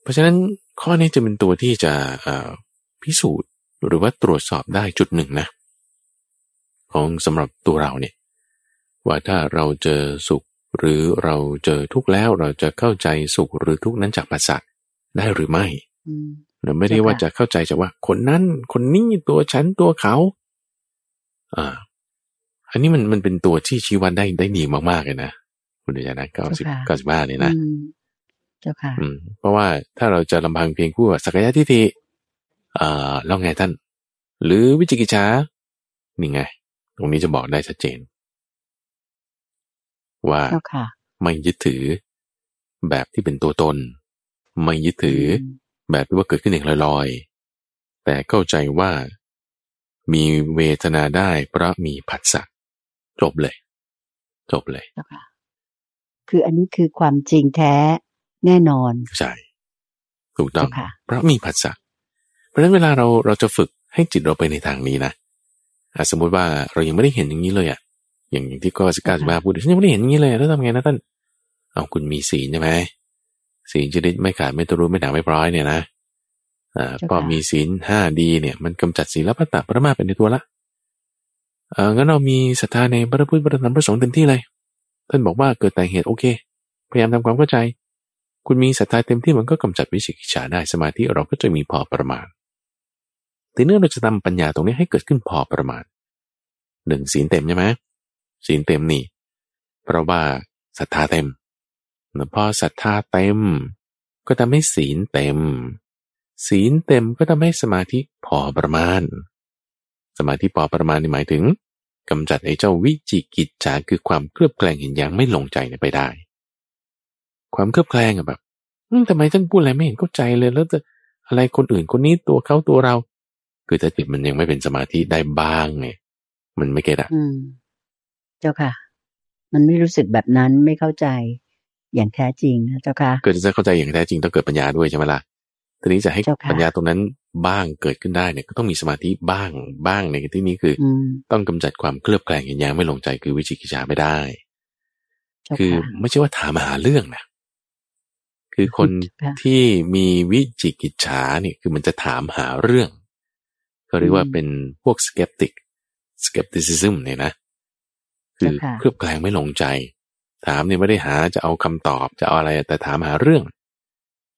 เพราะฉะนั้นข้อนี้จะเป็นตัวที่จะเอ่อพิสูจน์หรือว่าตรวจสอบได้จุดหนึ่งนะ ของสำหรับตัวเราเนี่ย ว่าถ้าเราเจอสุขหรือเราเจอทุกข์แล้วเราจะเข้าใจสุขหรือทุกข์นั้นจากปัสสะ ได้หรือไม่
อืม
เราไม่ได้
เจ้าค่ะ
ว่าจะเข้าใจจากว่า คนนั้น คนนี้ตัวฉันตัวเขา อ่า อันนี้มันมันเป็นตัวที่ชี้วัดได้ได้ดีมากๆเลยนะคุณเดชนะเก้าสิบเก้าสิบห้าเนี่ยนะ
อืมเจ้าค่ะ
อืมเพราะว่าถ้าเราจะลำพังเพียงผู้ว่าสักยะทิฏฐิเอ่อแล้วไงท่าน หรือวิจิกิจฉานี่ไง ตรงนี้จะบอกได้ชัดเจน ว่า
เจ้าค่ะ
ไม่ยึดถือแบบที่เป็นตัวตน ไม่ยึดถืออแบบที่ว่าเกิดขึ้นเองลอยๆ แต่เข้าใจว่ามีเวทนาได้เพราะมีผัสสะจบเลย จบเลย
เจ้าค่ะคืออันนี้คือความจริงแท้แน่นอน
ใช่ ถูกต้อง
เจ้าค่ะ
เพราะมีผัสสะเพราะฉะนั้นเวลาเราเราจะฝึกให้จิตเราไปในทางนี้นะอะสมมุติว่าเรายังไม่ได้เห็นอย่างนี้เลยอะอย่างอย่างที่ก็สกาสบาพูดฉันยังไม่ได้เห็นอย่างนี้เลยแล้วทำไงนะท่านเอาคุณมีศีลใช่ไหม ศีลชนิดไม่ขาดไม่ตรู้ไม่ด่างไม่พร้อยเนี่ยนะอ่า
เจ้าค่ะ
พอมีศีลห้าดีเนี่ย มันกำจัดศีลพัตตปรมาเป็นในตัวละเอองั้นเรามีศรัทธาในพระพุทธพระธรรมพระสงฆ์เต็มที่เลย ท่านบอกว่าเกิดแต่เหตุโอเค พยายามทำความเข้าใจ คุณมีศรัทธาเต็มที่มันก็กำจัดวิจิกิจฉาได้สมาธิเราก็จะมีพอประมาณทีนี้เราจะทำปัญญาตรงนี้ให้เกิดขึ้นพอประมาณหนึ่งศีลเต็มใช่ไหมศีลเต็มนี่ เพราะว่าศรัทธาเต็มแล้ว พอศรัทธาเต็ม ก็ทำให้ศีลเต็ม ศีลเต็มก็ทำให้สมาธิพอประมาณ สมาธิพอประมาณนี่หมายถึงกำจัดไอ้เจ้าวิจิกิจฉาคือความเคลือบแคลงเห็นอย่างไม่ลงใจเนี่ยไปได้ ความเคลือบแคลงอะแบบทำไมท่านพูดอะไรไม่เห็นเข้าใจเลยแล้วจะอะไรคนอื่นคนนี้ตัวเขาตัวเรา คือถ้าจิตมันยังไม่เป็นสมาธิได้บ้างไงมันไม่เก็ตอะ
เจ้าค่ะ มันไม่รู้สึกแบบนั้นไม่เข้าใจ อย่างแท้จริงนะเจ้าค่ะ
เกิดจะเข้าใจอย่างแท้จริงต้องเกิดปัญญาด้วยใช่ไหมล่ะทีนี้จะให้
เจ้าค่ะ
ปัญญาตรงนั้นบ้างเกิดขึ้นได้เนี่ยก็ต้องมีสมาธิบ้างบ้างในที่นี้คืออ
อืม
ต้องกำจัดความเคลือบแคลงเห็นอย่างไม่ลงใจคือวิจิกิจฉาไม่ได้
เจ้า
คือ
ค่ะ
ไม่ใช่ว่าถามหาเรื่องนะคือคน
ค่ะ
ที่มีวิจิกิจฉาเนี่ยคือมันจะถามหาเรื่องเขาเรียกว่า
อืม
เป็นพวก skeptic skepticism เนี่ยนะ คือ
เจ้าค่ะ
เคลือบแคลงไม่ลงใจ ถามเนี่ยไม่ได้หาจะเอาคำตอบจะเอาอะไรแต่ถามหาเรื่อง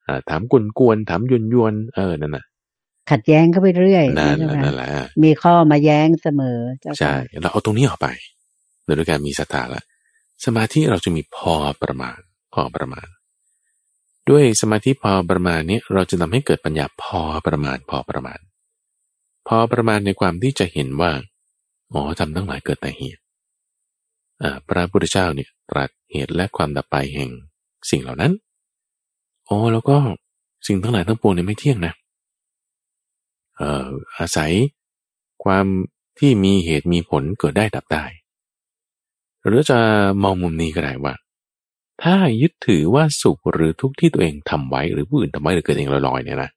อ่าถามกวนๆถามยวนยวนๆเออนั่นน่ะ
ขัดแย้งเข้าไปเรื่อย
นั่น
เจ้า
แหละ
ค่ะ
นั่นแหละ
มีข้อมาแย้งเสมอเจ้า
ใช่
ค่ะ
เราเอาตรงนี้ออกไปโดยการมีศรัทธาละสมาธิเราจะมีพอประมาณพอประมาณ ด้วยสมาธิพอประมาณเนี้ยเราจะทำให้เกิดปัญญาพอประมาณพอประมาณ พอประมาณในความที่จะเห็นว่าอ๋อทำทั้งหลายเกิดแต่เหตุอ่า พระพุทธเจ้าเนี่ยตรัสเหตุและความดับไปแห่งสิ่งเหล่านั้นอ๋อแล้วก็สิ่งทั้งหลายทั้งปวงเนี่ยไม่เที่ยงนะเอ่ออาศัยความที่มีเหตุมีผลเกิดได้ดับได้ หรือจะมองมุมนี้ก็ได้ว่า ถ้ายึดถือว่าสุขหรือทุกข์ที่ตัวเองทำไว้หรือผู้อื่นทำไว้หรือเกิดเองลอยๆเนี่ยนะ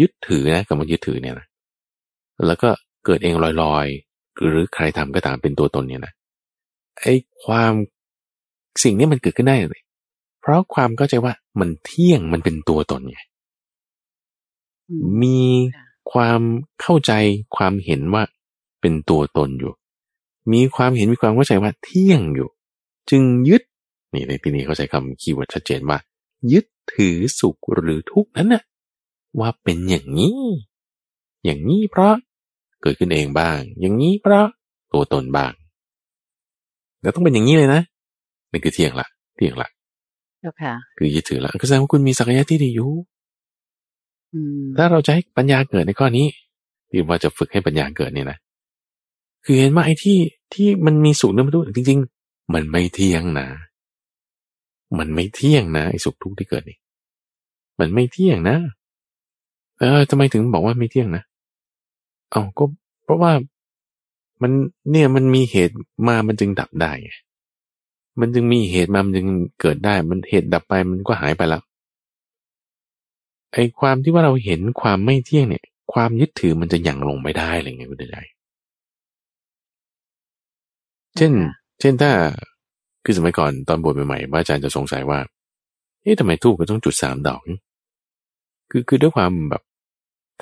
ยึดถือนะคำว่ายึดถือเนี่ยนะแล้วก็เกิดเองลอยๆ หรือใครทำก็ตามเป็นตัวตนเนี่ยนะ ไอ้ความสิ่งนี้มันเกิดขึ้นได้เลย เพราะความเข้าใจว่ามันเที่ยงมันเป็นตัวตนไง
อืม
มีความเข้าใจความเห็นว่าเป็นตัวตนอยู่ มีความเห็นมีความเข้าใจว่าเที่ยงอยู่ จึงยึดนี่ในที่นี้เขาใช้คำคีย์เวิร์ดชัดเจนว่า ยึดถือสุขหรือทุกข์นั้นน่ะว่าเป็นอย่างนี้ อย่างนี้เพราะเกิดขึ้นเองบ้าง อย่างนี้เพราะตัวตนบ้าง แล้วต้องเป็นอย่างนี้เลยนะนี่คือเที่ยงละเที่ยงละ
เจ้าค่ะ
คือยึดถือละก็แสดงว่าคุณมีศักยะที่ดีอยู่
อืม
ถ้าเราจะให้ปัญญาเกิดในข้อนี้ที่ว่าจะฝึกให้ปัญญาเกิดเนี่ยนะคือเห็นว่าไอ้ที่ที่มันมีสุขเนี่ยมันทุกข์จริง ๆ มันไม่เที่ยงนะ มันไม่เที่ยงนะไอ้สุขทุกข์ที่เกิดนี่มันไม่เที่ยงนะ เออทำไมถึงบอกว่าไม่เที่ยงนะ เอาก็เพราะว่า มันเนี่ยมันมีเหตุมามันจึงดับได้ไงมันจึงมีเหตุมามันจึงเกิดได้ มันเหตุดับไปมันก็หายไปแล้วไอ้ความที่ว่าเราเห็นความไม่เที่ยงเนี่ย ความยึดถือมันจะยังลงไม่ได้อะไรเงี้ยคุณใจเช่น เช่นถ้าคือสมัยก่อนตอนบวชใหม่ๆว่าอาจารย์จะสงสัยว่าเอ๊ะทำไมทูบก็ต้องจุดสามดอก คือคือด้วยความแบบ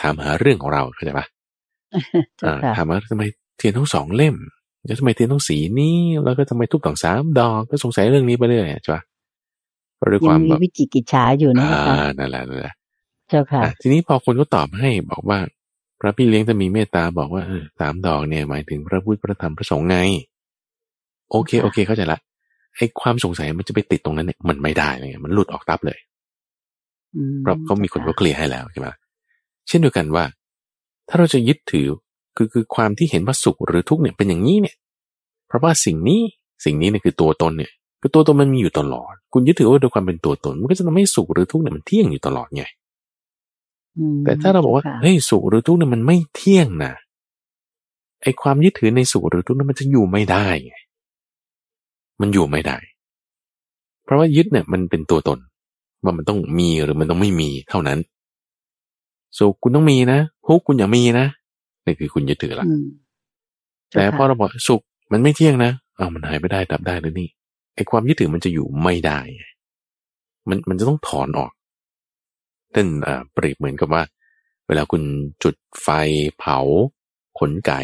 ถามหาเรื่องของเราเข้าใจปะ
เจ้า
อ่า
ค่ะ
ถามว่าทำไม เทียนต้องสองเล่มแล้วทำไมเทียนต้องสีนี้แล้วก็ทำไมทูบต้องสามดอกก็สงสัยเรื่องนี้ไปเรื่อยใช่ปะเพราะด้วยค
ยั
วางม
มี
แบบ
วิจิกิจฉาอยู่นะ
อ่า
เจ้าค่ะ
นั่นแหละนั่นแหละ
เจ้าค่ะ
อะ ทีนี้พอคนก็ตอบให้บอกว่า พระพี่เลี้ยงจะมีเมตตาบอกว่าเออสามดอกเนี่ยหมายถึงพระพุทธพระธรรมพระสงฆ์ไง โอเค
ค่ะ
โอเคเข้าใจละไอ้ความสงสัยมันจะไปติดตรงนั้นเนี่ยมันไม่ได้เลยมันหลุดออกตับเลย
อืม
เพราะเขามีคนก็
จ้า
เคลียร์ให้แล้วใช่ไหมเช่นเดียวกันว่า ถ้าเราจะยึดถือ คือคือความที่เห็นว่าสุขหรือทุกข์เนี่ยเป็นอย่างนี้เนี่ย เพราะว่าสิ่งนี้สิ่งนี้เนี่ยคือตัวตนเนี่ย คือตัวตนมันมีอยู่ตลอด คุณยึดถือว่าด้วยความเป็นตัวตน มันก็จะทำให้สุขหรือทุกข์เนี่ยมันเที่ยงอยู่ตลอดไง
อืม
แต่ถ้าเราบอกว่า
จ้ค่ะ
เฮ้ยสุขหรือทุกข์เนี่ยมันไม่เที่ยงนะไอความยึดถือในสุขหรือทุกข์นั้นมันจะอยู่ไม่ได้ไงมันอยู่ไม่ได้ เพราะว่ายึดเนี่ยมันเป็นตัวตน ว่ามันต้องมีหรือมันต้องไม่มีเท่านั้นสุขคุณต้องมีนะทุกข์คุณอย่ามีนะ นี่คือคุณยึดถือละ
อืม
แต่
เจ้าค่ะ
พอเราบอกสุขมันไม่เที่ยงนะอ้าวมันหายไปได้ดับได้หรือนี่ไอความยึดถือมันจะอยู่ไม่ได้ไงมันมันจะต้องถอนออกเช่นอ่าเปรียบเหมือนกับว่า เวลาคุณจุดไฟเผาขนไก่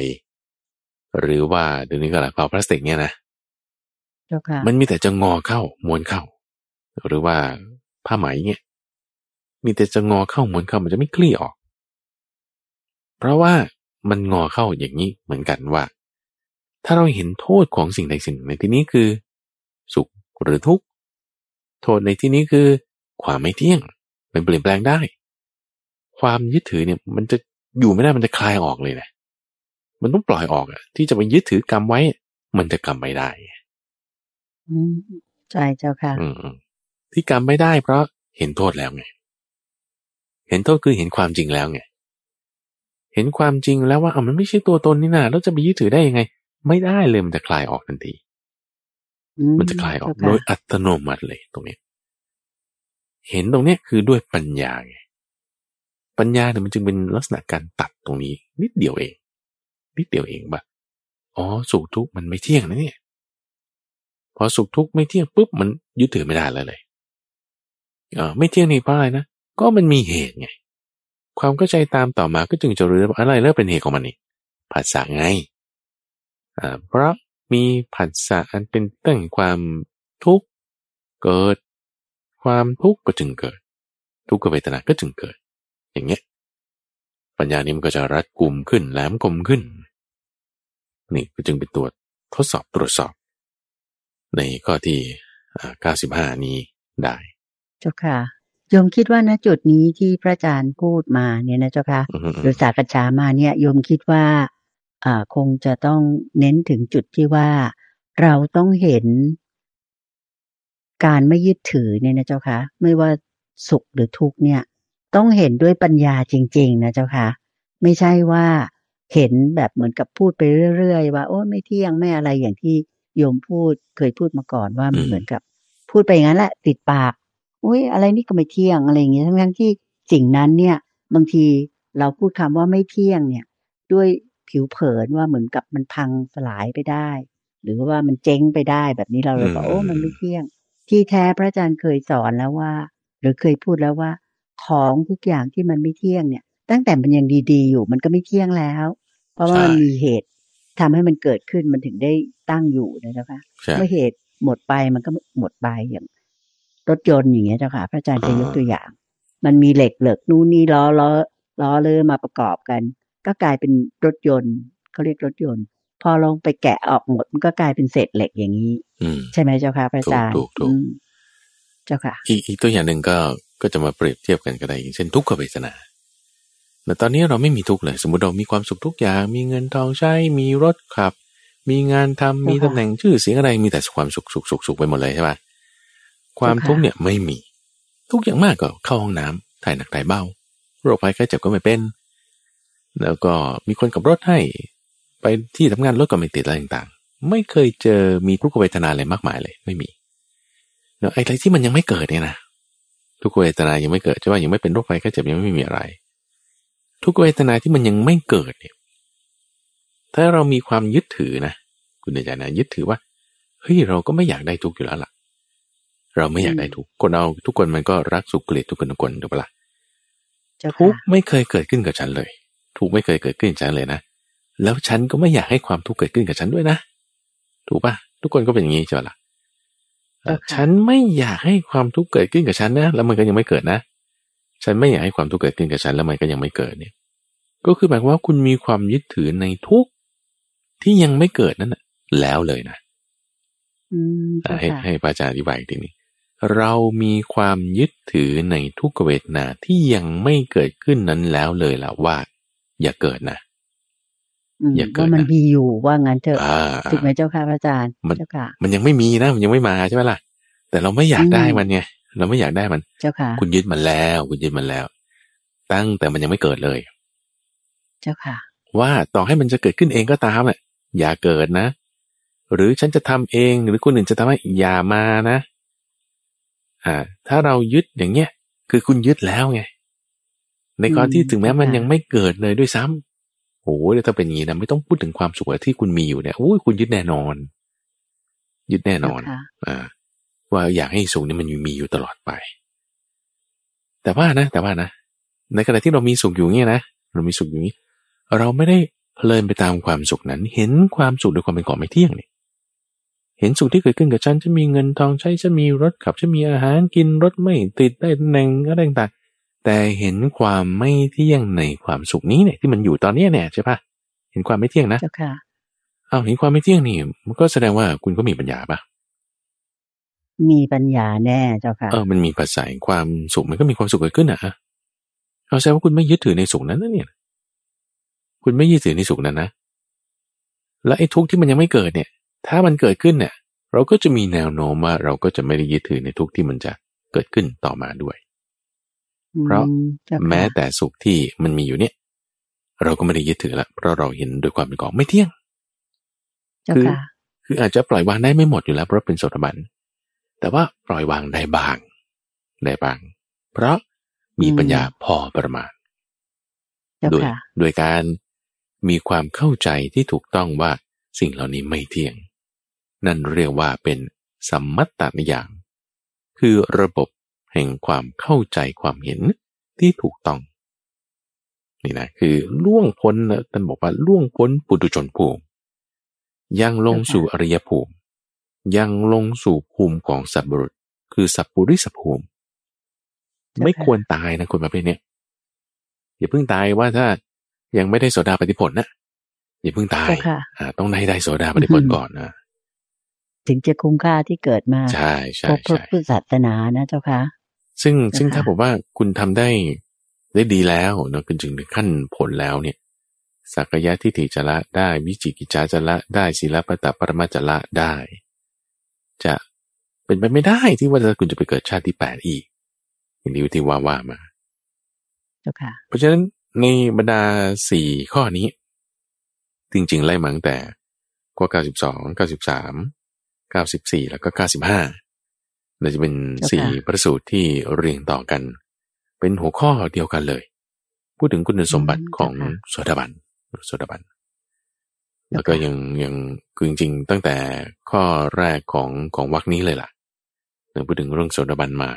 หรือว่าเดี๋ยวนี้ก็อะไรเผาพลาสติกเนี่ยนะ
เจ้าค่ะ
มันมีแต่จะงอเข้าม้วนเข้า หรือว่าผ้าไหมเนี่ยมีแต่จะงอเข้าม้วนเข้ามันจะไม่คลี่ออก เพราะว่า มันงอเข้าอย่างนี้เหมือนกันว่า ถ้าเราเห็นโทษของสิ่งใดสิ่งหนึ่งในที่นี้คือ สุขหรือทุกข์โทษในที่นี้คือ ความไม่เที่ยงมันเปลี่ยนแปลงได้ ความยึดถือเนี่ยมันจะอยู่ไม่ได้มันจะคลายออกเลยนะมันต้องปล่อยออกอะที่จะไปยึดถือกรรมไว้ มันจะกรรมไม่ได้
อืมใช่เจ้าค่ะ
อืมๆที่กรรมไม่ได้เพราะเห็นโทษแล้วไง เห็นโทษคือเห็นความจริงแล้วไง เห็นความจริงแล้วว่าเอามันไม่ใช่ตัวตนนี่นาแล้วจะไปยึดถือได้ยังไง ไม่ได้เลยมันจะคลายออกทันที
อืม
มันจะคลายออก
เจ้าค่ะ
โดยอัตโนมัติเลยตรงนี้ เห็นตรงเนี้ยคือด้วยปัญญาไงปัญญาเนี่ยมันจึงเป็นลักษณะการตัดตรงนี้ นิดเดียวเอง นิดเดียวเองปะอ๋อสุขทุกข์มันไม่เที่ยงนะเนี่ย พอสุขทุกข์ไม่เที่ยงปุ๊บมันยึดถือไม่ได้แล้วเลยเออไม่เที่ยงนี่เพราะอะไรนะก็มันมีเหตุไง ความเข้าใจตามต่อมาก็จึงจะรู้ว่าอะไรเริ่มเป็นเหตุของมันนี่ผัสสะไงอ่าเพราะมีผัสสะอันเป็นตั้งความทุกข์เกิด ความทุกข์ก็จึงเกิด ทุกขเวทนาก็จึงเกิด อย่างเงี้ยปัญญานี้มันก็จะรัดกลุ่มขึ้นแหลมคมขึ้น นี่ก็จึงเป็นตัวทดสอบตรวจสอบ ในข้อที่ 95 นี้ได้
เจ้าค่ะ โยมคิดว่าณจุดนี้ที่พระอาจารย์พูดมาเนี่ยนะเจ้าค่ะ
อือฮึ
หรือสากฉามาเนี่ยโยมคิดว่าอ่าคงจะต้องเน้นถึงจุดที่ว่าเราต้องเห็นการไม่ยึดถือเนี่ยนะเจ้าค่ะไม่ว่าสุขหรือทุกข์เนี่ย ต้องเห็นด้วยปัญญาจริง ๆ นะเจ้าค่ะไม่ใช่ว่าเห็นแบบเหมือนกับพูดไปเรื่อยๆว่า โอ้ไม่เที่ยงไม่อะไรอย่างที่โยมพูดเคยพูดมาก่อนว่ามันเหมือนกับ พูดไปอย่างนั้นแหละติดปาก อุ้ยอะไรนี่ก็ไม่เที่ยงอะไรอย่างเงี้ยทั้งๆที่สิ่งนั้นเนี่ย บางทีเราพูดคำว่าไม่เที่ยงเนี่ย ด้วยผิวเผินว่าเหมือนกับมันพังสลายไปได้ หรือว่ามันเจ๊งไปได้แบบนี้เราเลยบอก
อืม
โอ้มันไม่เที่ยง ที่แท้พระอาจารย์เคยสอนแล้วว่า หรือเคยพูดแล้วว่า ของทุกอย่างที่มันไม่เที่ยงเนี่ย ตั้งแต่มันยังดีๆ อยู่มันก็ไม่เที่ยงแล้ว เพราะว่ามันมีเหตุทำให้มันเกิดขึ้นมันถึงได้ตั้งอยู่นะเจ้าค่ะ
ใช่
เมื่อเหตุหมดไปมันก็หมดไปอย่าง รถยนต์อย่างเงี้ยเจ้าค่ะพระอาจารย์จะยกตัวอย่าง มันมีเหล็กเหล็กนู่นนี่ล้อล้อล้อเลยมาประกอบกัน ก็กลายเป็นรถยนต์เขาเรียกรถยนต์ พอลงไปแกะออกหมดมันก็กลายเป็นเศษเหล็กอย่างนี้
อืม
ใช่ไหมเจ้าค่ะพระอาจารย์
ถูกถูกถูก
อืมเจ้าค่ะ
อีกอีกตัวอย่างหนึ่งก็ก็จะมาเปรียบเทียบกันก็ได้อย่างเช่นทุกขเวทนาแต่ตอนนี้เราไม่มีทุกข์เลย สมมติเรามีความสุขทุกอย่าง มีเงินทองใช้ มีรถขับ มีงานทำมีตำแหน่งชื่อเสียงอะไร มีแต่ความสุขสุขสุขสุขไปหมดเลยใช่ปะ ความทุกข์เนี่ยไม่มี ทุกอย่างมากก็เข้าห้องน้ำถ่ายหนักถ่ายเบาโรคภัยไข้เจ็บก็ไม่เป็น แล้วก็มีคนขับรถให้ ไปที่ทำงานรถก็ไม่ติดอะไรต่างๆ ไม่เคยเจอมีทุกขเวทนาอะไรมากมายเลย ไม่มีแล้วไอ้อะไรที่มันยังไม่เกิดเนี่ยนะทุกขเวทนายังไม่เกิดใช่ป่ะยังไม่เป็นโรคภัยไข้เจ็บยังไม่มีอะไร ทุกขเวทนาที่มันยังไม่เกิดเนี่ยถ้าเรามีความยึดถือนะ คุณอาจารย์นะยึดถือว่าเฮ้ยเราก็ไม่อยากได้ทุกข์อยู่แล้วล่ะ เราไม่อยากได้ทุกข์คนเราทุกคนมันก็รักสุขเกลียดทุกคนทุกคนถูกปะล่ะ
เจ้า
ทุก
ค่ะ
ข์ไม่เคยเกิดขึ้นกับฉันเลย ทุกข์ไม่เคยเกิดขึ้นกับฉันเลยนะ แล้วฉันก็ไม่อยากให้ความทุกข์เกิดขึ้นกับฉันด้วยนะ ถูกปะทุกคนก็เป็นอย่างนี้ใช่ปะล่ะเอ่อ
เจ้าค่ะ
ฉันไม่อยากให้ความทุกข์เกิดขึ้นกับฉันนะ แล้วมันก็ยังไม่เกิดนะ ฉันไม่อยากให้ความทุกข์เกิดขึ้นกับฉันแล้วมันก็ยังไม่เกิดเนี่ย ก็คือหมายความว่าคุณมีความยึดถือในทุกข์ที่ยังไม่เกิดนั่นแหละแล้วเลยนะ
อืม
อะ
เจ้า
ให้
ค่ะ
ให้พระอาจารย์อธิบายอีกทีนี้ เรามีความยึดถือในทุกขเวทนาที่ยังไม่เกิดขึ้นนั้นแล้วเลยล่ะว่า อย่าเกิดนะ
อืม
อย่าเกิด
ว่ามัน
นะ
มีอยู่ว่างั้นเถอะ
อ่า
ถูกไหมเจ้าค่ะพระอาจารย์
มัน
เจ้าค่ะ
มันยังไม่มีนะมันยังไม่มาใช่ไหมล่ะ แต่เราไม่อยาก
อืม
ได้มันไงเราไม่อยากได้มัน
เจ้าค่ะ
คุณยึดมันแล้ว คุณยึดมันแล้ว ตั้งแต่มันยังไม่เกิดเลย
เจ้าค่ะ
ว่าต่อให้มันจะเกิดขึ้นเองก็ตามอะอย่าเกิดนะ หรือฉันจะทำเองหรือคนอื่นจะทำให้อย่ามานะ อ่าถ้าเรายึดอย่างเงี้ยคือคุณยึดแล้วไง ในกรณีที่
อืม
ถึงแม้มัน
ค่ะ
ยังไม่เกิดเลยด้วยซ้ำโอ้ยถ้าเป็นอย่างนี้นะไม่ต้องพูดถึงความสุขที่คุณมีอยู่เนี่ยโอ้ยคุณยึดแน่นอน ยึดแน่นอน
เจ้าค่ะ
อ่าว่าอยากให้สุขนี่มันมีอยู่ตลอดไป แต่ว่านะ แต่ว่านะ ในขณะที่เรามีสุขอยู่เงี้ยนะเรามีสุขอยู่นี้ เราไม่ได้เพลินไปตามความสุขนั้น เห็นความสุขโดยความเป็นของไม่เที่ยงนี่ เห็นสุขที่เกิดขึ้นกับฉันจะมีเงินทองใช้จะมีรถขับจะมีอาหารกินรถไม่ติดได้ตำแหน่งอะไรต่างๆแต่เห็นความไม่เที่ยงในความสุขนี้เนี่ยที่มันอยู่ตอนเนี้ยเนี่ยใช่ปะเห็นความไม่เที่ยงนะ
เจ้าค่ะ
อ้าวเห็นความไม่เที่ยงนี่มันก็แสดงว่าคุณก็มีปัญญาปะ
มีปัญญาแน่เจ้าค่ะ
เออมันมีภาษาแห่งความสุขมันก็มีความสุขเกิดขึ้นอะเอาแสดงว่าคุณไม่ยึดถือในสุขนั้นนะเนี่ย คุณไม่ยึดถือในสุขนั้นนะแล้วไอ้ทุกข์ที่มันยังไม่เกิดเนี่ย ถ้ามันเกิดขึ้นเนี่ยเราก็จะมีแนวโน้มว่าเราก็จะไม่ได้ยึดถือในทุกข์ที่มันจะเกิดขึ้นต่อมาด้วย เพราะ
อืมเจ้าค่ะ
แม้แต่สุขที่มันมีอยู่เนี่ย เราก็ไม่ได้ยึดถือละเพราะเราเห็นโดยความเป็นของไม่เที่ยง
เจ้าค่ะ
คืออาจจะปล่อยวางได้ไม่หมดอยู่แล้วเพราะเป็นโสดาบันแต่ว่าปล่อยวางได้บางได้บาง เพราะมีปัญญาพอประมาณ
เจ้า
โดย
ค่ะ
โดยการมีความเข้าใจที่ถูกต้องว่าสิ่งเหล่านี้ไม่เที่ยง นั่นเรียกว่าเป็นสัมมัตตนิยามคือระบบแห่งความเข้าใจความเห็นที่ถูกต้อง นี่นะคือล่วงพ้นนะท่านบอกว่าล่วงพ้นปุถุชนภูมิ ยังลงสู่อริยภูมิ ยังลงสู่ภูมิของสัตว์บุรุษ คือสัพปุริสภูมิ
เจ้าค่ะ
ไม่ควรตายนะคนประเภทเนี้ยอย่าเพิ่งตายว่าถ้ายังไม่ได้โสดาปฏิผลนะอย่าเพิ่งตาย
เจ้าค่ะ
อ่าต้องได้ได้โสดาปฏิผลก่อนนะ
ถึงจะคุ้มค่าที่เกิดมา
ใช่ใช่
พบพระ
ใช่
พุทธศาสนานะเจ้าค่ะ
ซึ่งซึ่ง
นะคะ
ถ้าผมว่าคุณทำได้ได้ดีแล้วเนาะคุณถึงถึงขั้นผลแล้วเนี่ยสักยะทิฏฐิจะละได้วิจิกิจจาจะละได้ศีลปตปรมาจะละได้ จะเป็นไปไม่ได้ที่ว่าจะคุณจะไปเกิดชาติที่แปดอีกอย่างที่ที่ว่าว่ามา
เจ้าค่ะ
เพราะฉะนั้นในบรรดาสี่ข้อนี้ จริงๆไล่มาตั้งแต่ข้อ92 93 94 แล้วก็ 95เราจะเป็น
เจ้าค่ะ
สี่พระสูตรที่เรียงต่อกัน เป็นหัวข้อเดียวกันเลย พูดถึงคุณสมบัติของโสดาบันโสดาบันแล้วก็ยังยังคือจริงๆตั้งแต่ข้อแรกของของวรรคนี้เลยล่ะเราพูดถึงเรื่องโสดาบันมา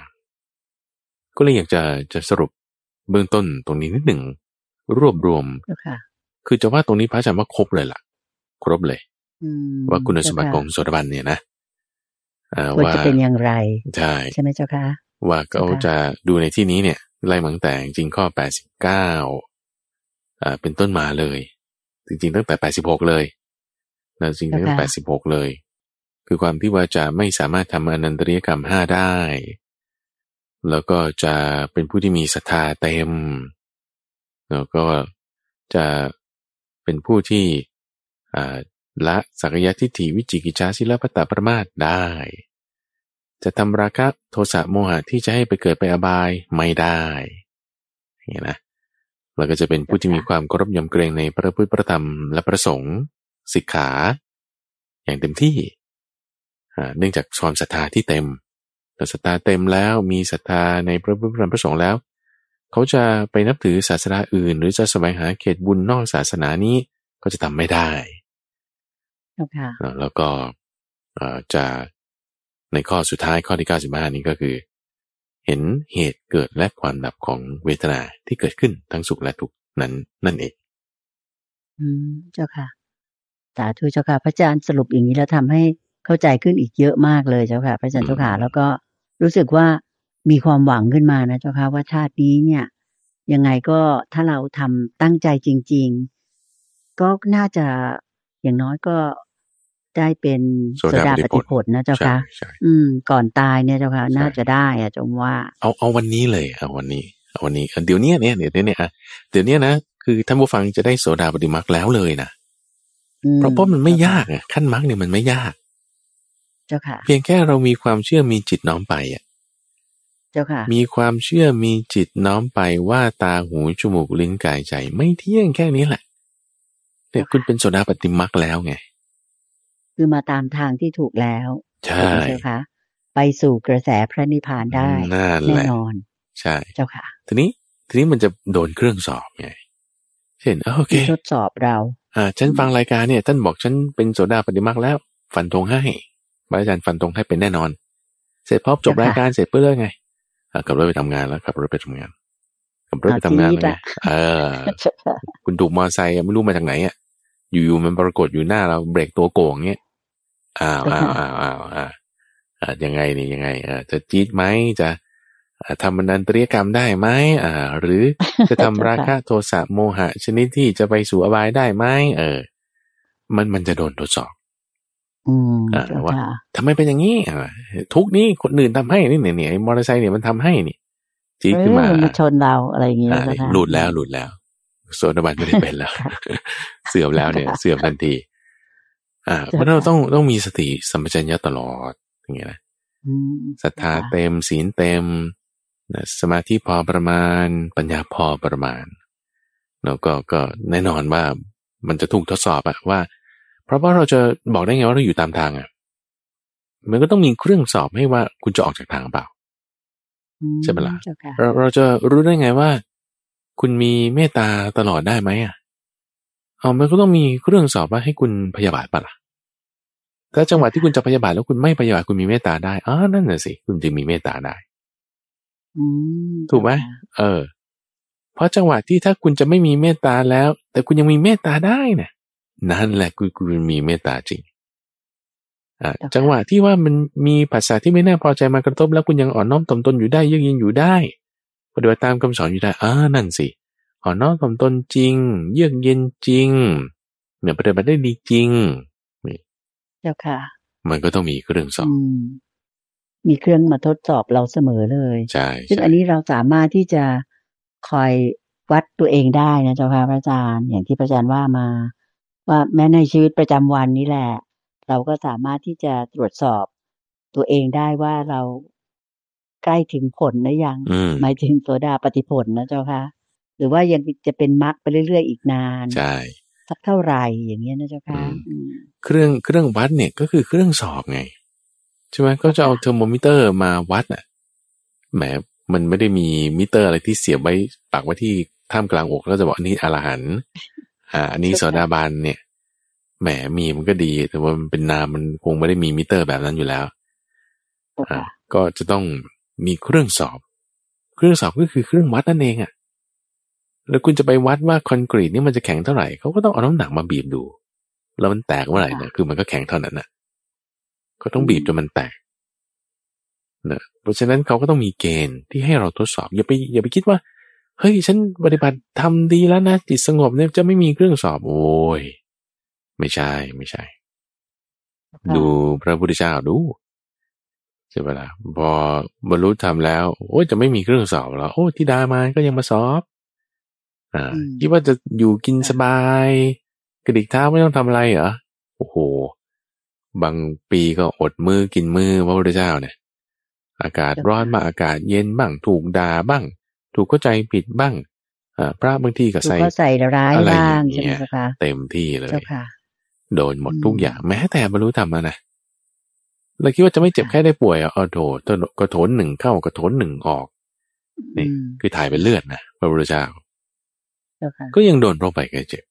ก็เลยอยากจะจะสรุปเบื้องต้นตรงนี้นิดหนึ่งรวบรวม
เจ้าค่ะ
คือจะว่าตรงนี้พระอาจารย์ว่าครบเลยล่ะ ครบเลย
อืม
ว่าคุณสมบัติ
เจ้า
ข
ค่ะ
องโสดาบันเนี่ยนะอ่า
ควร
ว่า
จะเป็นอย่างไร
ใช่
ใช่ไหมเจ้าคะ
ว่าเขา
ค่ะ
จะดูในที่นี้เนี่ยไล่มาตั้งแต่จริงๆข้อ 89อ่าเป็นต้นมาเลย จริงๆตั้งแต่ 86 เลยนะจริงๆตั้งแต่86 เลย คือความที่ว่าจะไม่สามารถทำอนันตริยกรรมห้าได้ แล้วก็จะเป็นผู้ที่มีศรัทธาเต็ม แล้วก็จะเป็นผู้ที่อ่า ละสักยะทิฏฐิวิจิกิจฉาศิลปตประมาทได้ จะทำราคะโทสะโมหะที่จะให้ไปเกิดไปอบายไม่ได้อย่างนี้นะแล้วก็จะเป็นผู้ที่มีความเคารพยำเกรงในพระพุทธพระธรรมและพระสงฆ์สิกขา อย่างเต็มที่เนื่องจากความศรัทธาที่เต็มแต่ศรัทธาเต็มแล้วมีศรัทธาในพระพุทธพระธรรมพระสงฆ์แล้ว เขาจะไปนับถือศาสนาอื่น หรือจะแสวงหาเขตบุญนอกศาสนานี้ก็จะทำไม่ได้ แล้วก็เอ่อจะในข้อสุดท้ายข้อที่ 95 นี้ก็คือ เห็นเหตุเกิดและความดับของเวทนาที่เกิดขึ้นทั้งสุขและทุกข์นั้นนั่นเอง
อืมเจ้าค่ะสาธุเจ้าค่ะ พระอาจารย์สรุปอย่างนี้แล้วทำให้เข้าใจขึ้นอีกเยอะมากเลยเจ้าค่ะ พระอาจารย์เจ้าค่ะ แล้วก็รู้สึกว่ามีความหวังขึ้นมานะเจ้าค่ะว่าชาตินี้เนี่ย ยังไงก็ถ้าเราทำตั้งใจจริง ๆ ก็น่าจะอย่างน้อยก็ ได้เป็น
โสดาปฏิผล
ผลนะเจ้า
ใช่
ค่ะ
ใช่
อืม ก่อนตายเนี่ยเจ้าค่ะ
ใช่
น่าจะได้อะจงว่า
เอาเอาวันนี้เลยเอาวันนี้เอาวันนี้เดี๋ยวเนี้ยเนี่ยเดี๋ยวเนี้ยเนี่ยอะเดี๋ยวเนี้ยนะคือท่านผู้ฟังจะได้โสดาปฏิมักแล้วเลยนะ
อื
เพราะเพราะมันไม่ยากอะขั้นมักเนี่ยมันไม่ยาก
เจ้าค่ะ
เพียงแค่เรามีความเชื่อมีจิตน้อมไปอะ
เจ้าค่ะ
มีความเชื่อมีจิตน้อมไปว่าตาหูจมูกลิ้นกายใจไม่เที่ยงแค่นี้แหละเนี่ยคุณเป็นโสดาปฏิมักแล้วไง
คือมาตามทางที่ถูกแล้ว
ใช่
ถูกไหมเจ้าค่ะ ไปสู่กระแสพระนิพพานได้
นั่น
แน่
แหละ
นอน
ใช่
เจ้าค่ะ
ทีนี้ทีนี้มันจะโดนเครื่องสอบไงเช่นเอ้าโอเค
ที่ทดสอบเรา
อ่าฉันฟังรายการเนี่ยท่านบอกฉันเป็นโสดาปฏิมักแล้ว ฟันธงให้พระอาจารย์ฟันธงให้เป็นแน่นอน เสร็จพอจบ
เจ้าค่ะ
รายการเสร็จเพื่อเลิกไงอะขับรถไปทำงานแล้วขับรถไปทำงานขับรถไปทำงาน
อะ
แล้วไง
จี๊ดละ
เออ คุณถูกมอไซค์อะไม่รู้มาจากไหนอะอยู่ๆมันปรากฏอยู่หน้าเราเบรกตัวโก่งเงี้ย อ้าวอ้าวอ้าวอ้าวอ้าวอ่ายังไงนี่ยังไงอ่าจะจี๊ดไหมจะอ่าทำบันดันตริยกรรมได้ไหมอ่า หรือจะทำราคะโทสะโมหะ ชนิดที่จะไปสู่อบายได้ไหมเออ มันมันจะโดนทดสอบ
อืม
อ่า
เจ้า
ว่า
ค่ะ
ทำไมเป็นอย่างนี้อ่าทุกนี้คนอื่นทำให้นี่เนี่ยเนี่ยไอ้มอเตอร์ไซค์เนี่ยมันทำให้นี่จี๊ดขึ้นมา
เออมันชนเราอะไรอย่างเงี้ย
อ่า
เจ้าค่ะ
หลุดแล้วหลุดแล้วโซดาบันไม่ได้เป็นแล้ว เสื่อมแล้วเนี่ย เสื่อมทันที อ่าเพราะเราต้องต้องมีสติสัมปชัญญะตลอดอย่างเงี้ยนะ
อืม
ศรัทธาเต็มศีลเต็มนะสมาธิพอประมาณ ปัญญาพอประมาณแล้วก็ก็แน่นอนว่ามันจะถูกทดสอบอะว่า เพราะว่าเราจะบอกได้ไงว่าเราอยู่ตามทางอะมันก็ต้องมีเครื่องสอบให้ว่าคุณจะออกจากทางเปล่า
อื
ใช่ไหมล่ะ
เจ้าค่ะ
เราเราจะรู้ได้ไงว่า คุณมีเมตตาตลอดได้ไหมอะ เอามันก็ต้องมีเครื่องสอบว่าให้คุณพยาบาทปะล่ะถ้าจังหวะที่คุณจะพยาบาทแล้วคุณไม่พยาบาทคุณมีเมตตาได้อ๋อนั่นน่ะสิคุณจึงมีเมตตาได้
อืม
ถูกไหมเออ เพราะจังหวะที่ถ้าคุณจะไม่มีเมตตาแล้ว แต่คุณยังมีเมตตาได้เนี่ยนั่นแหละคุณคุณมีเมตตาจริงอ่าจังหวะที่ว่ามันมีภาษาที่ไม่น่าพอใจมากระทบแล้วคุณยังอ่อนน้อมถ่อมตนอยู่ได้เยือกเย็นอยู่ได้ปฏิบัติตามคำสอนอยู่ได้อ่านั่นสิ อ่อนน้อมถ่อมตนจริง เยือกเย็นจริงเนี่ยปฏิบัติได้ดีจริง
เจ้าค่ะ
มันก็ต้องมีเครื่องสอบ
อืมมีเครื่องมาทดสอบเราเสมอเลย
ใช่
ซึ่ง
ใช่
อันนี้เราสามารถที่จะคอยวัดตัวเองได้นะเจ้าค่ะพระอาจารย์อย่างที่พระอาจารย์ว่ามา ว่าแม้ในชีวิตประจำวันนี้แหละ เราก็สามารถที่จะตรวจสอบตัวเองได้ว่าเราใกล้ถึงผลหรือยัง
อืม
หมายถึงโสดาปัตติผลนะเจ้าค่ะ หรือว่ายังจะเป็นมรรคไปเรื่อยๆอีกนาน
ใช่
สักเท่าไหร่อย่างเงี้ยนะเจ้าค่ะ
อืม
อืม
เครื่องเครื่องวัดเนี่ยก็คือเครื่องสอบไงใช่ไหมก็จะเอาเทอร์โมมิเตอร์มาวัดอะแหมมันไม่ได้มีมิเตอร์อะไรที่เสียบไว้ปักไว้ที่ท่ามกลางอกแล้วจะบอกอันนี้อรหันต์อ่า อันนี้โสดาบันเนี่ยแหมมีมันก็ดี แต่ว่ามันเป็นนามมันคงไม่ได้มีมิเตอร์แบบนั้นอยู่แล้ว
เจ้า
อ่า
ค่ะ
ก็จะต้องมีเครื่องสอบ เครื่องสอบก็คือเครื่องวัดนั่นเองอะ แล้วคุณจะไปวัดว่าคอนกรีตนี่มันจะแข็งเท่าไหร่เขาก็ต้องเอาน้ำหนักมาบีบดู แล้วมันแตกเมื่อไหร่นะคือมันก็แข็งเท่านั้นน่ะก็ต้องบีบจนมันแตกนะเพราะฉะนั้นเขาก็ต้องมีเกณฑ์ที่ให้เราทดสอบ อย่าไปอย่าไปคิดว่า เฮ้ย ฉันปฏิบัติทำดีแล้วนะจิตสงบเนี่ยจะไม่มีเครื่องสอบ โอ้ยไม่ใช่ไม่ใช่ ดูพระพุทธเจ้าดูใช่ไหมล่ะพอบรรลุธรรมแล้ว โอ้ยจะไม่มีเครื่องสอบแล้ว โอ้ที่ดามาก็ยังมาสอบ อ่าคิดว่าจะอยู่กินสบาย กระดิกเท้าไม่ต้องทำอะไรเหรอโอ้โห บางปีก็อดมือกินมือพระพุทธเจ้าเนี่ย อากาศร้อนบ้างอากาศเย็นบ้างถูกด่าบ้าง ถูกเข้าใจผิดบ้างอ่าพระบางทีก็ใส่
ใส่ร้ายบ้างใช่ไหมคะ
เต็มที่เลยโดนหมดทุกอย่างแม้แต่บรรลุธรรมนะเราคิดว่าจะไม่เจ็บแค่ได้ป่วยอะอ๋อโถกระโถนหนึ่งเข้ากระโถนหนึ่งออกนี่คือถ่ายเป็นเลือดนะพระพุทธเจ้า ก็ยังโดนโรคไปแกเจ็บ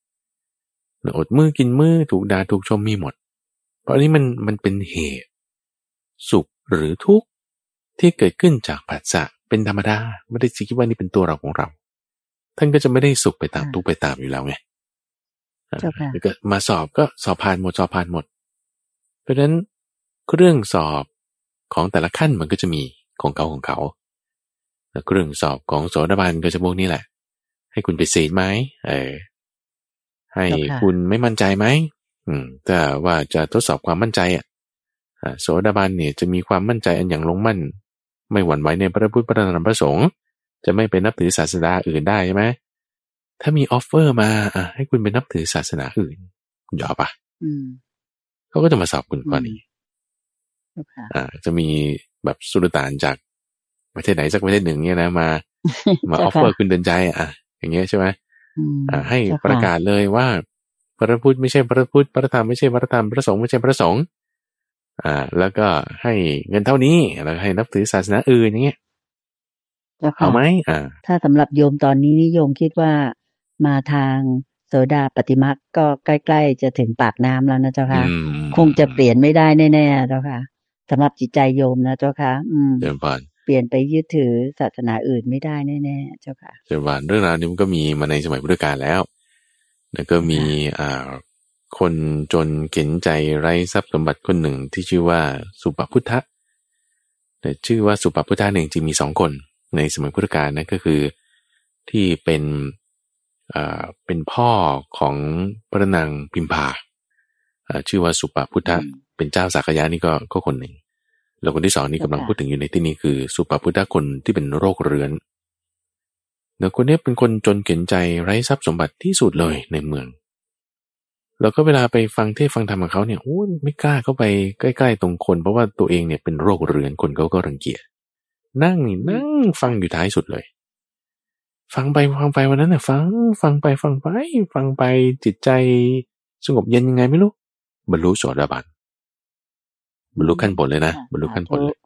อดมือกินมือถูกด่าถูกชมมีหมด เพราะนี้มันมันเป็นเหตุ สุขหรือทุกข์ที่เกิดขึ้นจากผัสสะเป็นธรรมดาไม่ได้คิดว่านี่เป็นตัวเราของเรา ท่านก็จะไม่ได้สุขไปตามทุกข์ไปตามอยู่แล้วไงก็มาสอบก็สอบผ่านหมดสอบผ่านหมด เพราะฉะนั้นเครื่องสอบของแต่ละขั้นมันก็จะมีของเขาของเขาเครื่องสอบของโสดาบันก็จะพวกนี้แหละ ให้คุณไปเสียไหมเออ ให้คุณไม่มั่นใจไหมอืมแต่ว่าจะทดสอบความมั่นใจอะโสดาบันเนี่ยจะมีความมั่นใจอันอย่างลงมั่น ไม่หวั่นไหวในพระพุทธพระธรรมพระสงฆ์จะไม่ไปนับถือศาสนาอื่นได้ใช่ไหมถ้ามีออฟเฟอร์มาอะให้คุณไปนับถือศาสนาอื่นคุณยอมปะเขาก็จะมาสอบคุณข้อนี้อ่า จะมีแบบสุลต่านจากประเทศไหนสักประเทศหนึ่งเนี่ยนะมา มาออฟเฟอร์คุณเดินใจ อะ อย่างเงี้ยใช่ไหมอ่าให้ประกาศเลยว่า พระพุทธไม่ใช่พระพุทธพระธรรมไม่ใช่พระธรรมพระสงฆ์ไม่ใช่พระสงฆ์อ่า แล้วก็ให้เงินเท่านี้แล้วให้นับถือศาสนาอื่นอย่างเงี้ยเอาไหมอ่า
ถ้าสำหรับโยมตอนนี้นิยมคิดว่ามาทางโสดาปฏิมาก็ใกล้ ๆ จะถึงปากน้ำแล้วนะเจ้าค่ะ คงจะเปลี่ยนไม่ได้แน่ๆเจ้าค่ะสำหรับจิตใจโยมนะเจ้าค่ะ อืม
เดิมผ่าน
เปลี่ยนไปยึดถือศาสนาอื่นไม่ได้แน่ๆเจ้าค่ะ
เดิมผ่านเรื่องราวนี้มันก็มีมาในสมัยพุทธกาลแล้วแล้วก็มีอ่าคนจนเข็นใจไร้ทรัพย์สมบัติคนหนึ่งที่ชื่อว่าสุปพุทธะแต่ชื่อว่าสุปพุทธะหนึ่งจริงมีสองคนในสมัยพุทธกาลนะก็คือที่เป็นอ่าเป็นพ่อของพระนางพิมพาชื่อว่าสุปพุทธะเป็นเจ้าสักยะนี่ก็ก็คนหนึ่ง แล้วคนที่สองนี่กำลังพูดถึงอยู่ในที่นี้คือสุปพุทธคนที่เป็นโรคเรื้อนแล้วคนนี้เป็นคนจนเข็นใจไร้ทรัพย์สมบัติที่สุดเลยในเมือง แล้วก็เวลาไปฟังเทศฟังธรรมของเขาเนี่ยโอ้ไม่กล้าเข้าไปใกล้ๆตรงคน เพราะว่าตัวเองเนี่ยเป็นโรคเรื้อนคนเขาก็รังเกียจนั่งนี่นั่งฟังอยู่ท้ายสุดเลย ฟังไปฟังไปวันนั้นเนี่ยฟังฟังไปฟังไป ฟังไปจิตใจสงบเย็นยังไงไม่รู้บรรลุโสดาบัน บรรลุขั้นผลเลยนะบรรลุขั้นผลเลย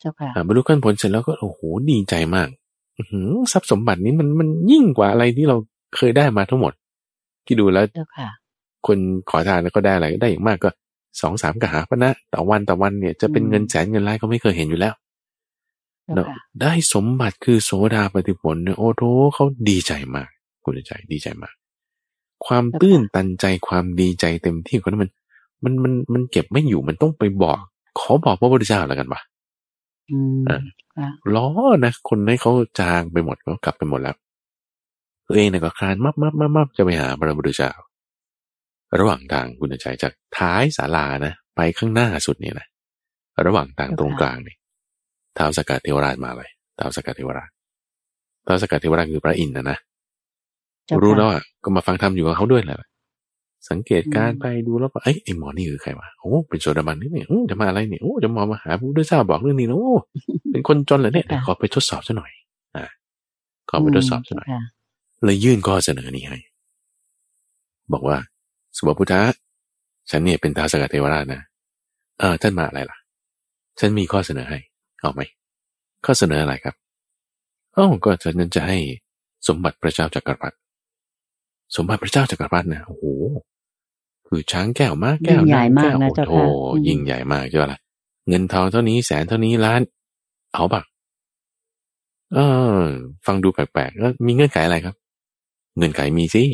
เจ้าค่ะ
บรรลุขั้นผลเสร็จแล้วก็โอ้โหดีใจมากอืทรัพย์สมบัตินี้มันมันยิ่งกว่าอะไรที่เราเคยได้มาทั้งหมด ที่ดูแล้วคนขอทานแล้วก็ได้อะไรได้อย่างมากก็สองสามกหาพนะต่อวันต่อวันเนี่ยจะเป็นเงินแสนเงินล้านก็ไม่เคยเห็นอยู่แล้วเนาะได้สมบัติคือโสดาปฏิผลเนี่ยโอ้โหเขาดีใจมาก คุณใจดีใจมาก ความตื้นตันใจความดีใจเต็มที่คนนั้นมัน มันมันมันเก็บไม่อยู่มันต้องไปบอก ขอบอกพระพุทธเจ้าแล้วกันวะล้อนะคนให้เขาจางไปหมดเขากลับไปหมดแล้วตัวเองเนี่ยก็คลานมับมับมับมับจะไปหาพระพุทธเจ้า ระหว่างทางคุณใจจากท้ายศาลานะไปข้างหน้าสุดเนี่ยนะระหว่างทางตรงกลางนี่ท้าวสกัดเทวราชมาเลยท้าวสกัดเทวราชท้าวสกัดเทวราชคือพระอินทร์นะนะรู้แล้วอะก็มาฟังธรรมอยู่กับเขาด้วยแหละ สังเกตการไปดูแล้วก็เอ้ยไอหมอนี่คือใครวะโอ้เป็นโซดาบันนี่เนี่ยจะมาอะไรเนี่ยโอ้จะมามาหาผู้ด้วยทราบบอกเรื่องนี้นะโอ้เป็นคนจนเหรอเนี่ยขอไปทดสอบซะหน่อย อ่าขอไปทดสอบซะหน่อยเลยยื่นข้อเสนอนี้ให้ บอกว่าสุภพุทธะฉันเนี่ยเป็นท้าสกัดเทวราชนะเออท่านมาอะไรล่ะ ฉันมีข้อเสนอให้ เอาไหมข้อเสนออะไรครับอ๋อก็ฉันจะให้สมบัติพระเจ้าจักรพรรดิสมบัติพระเจ้าจักรพรรดินะโอ้โห คือช้างแก้วม้าแก้ว
ใหญ่มากนะ
เจ้าค่ะยิ่งใหญ่มากใช่ไหมล่ะเงินทองเท่านี้แสนเท่านี้ล้าน เอาปะเออ ฟังดูแปลกๆแล้วมีเงื่อนไขอะไรครับ เงื่อนไขมีสิ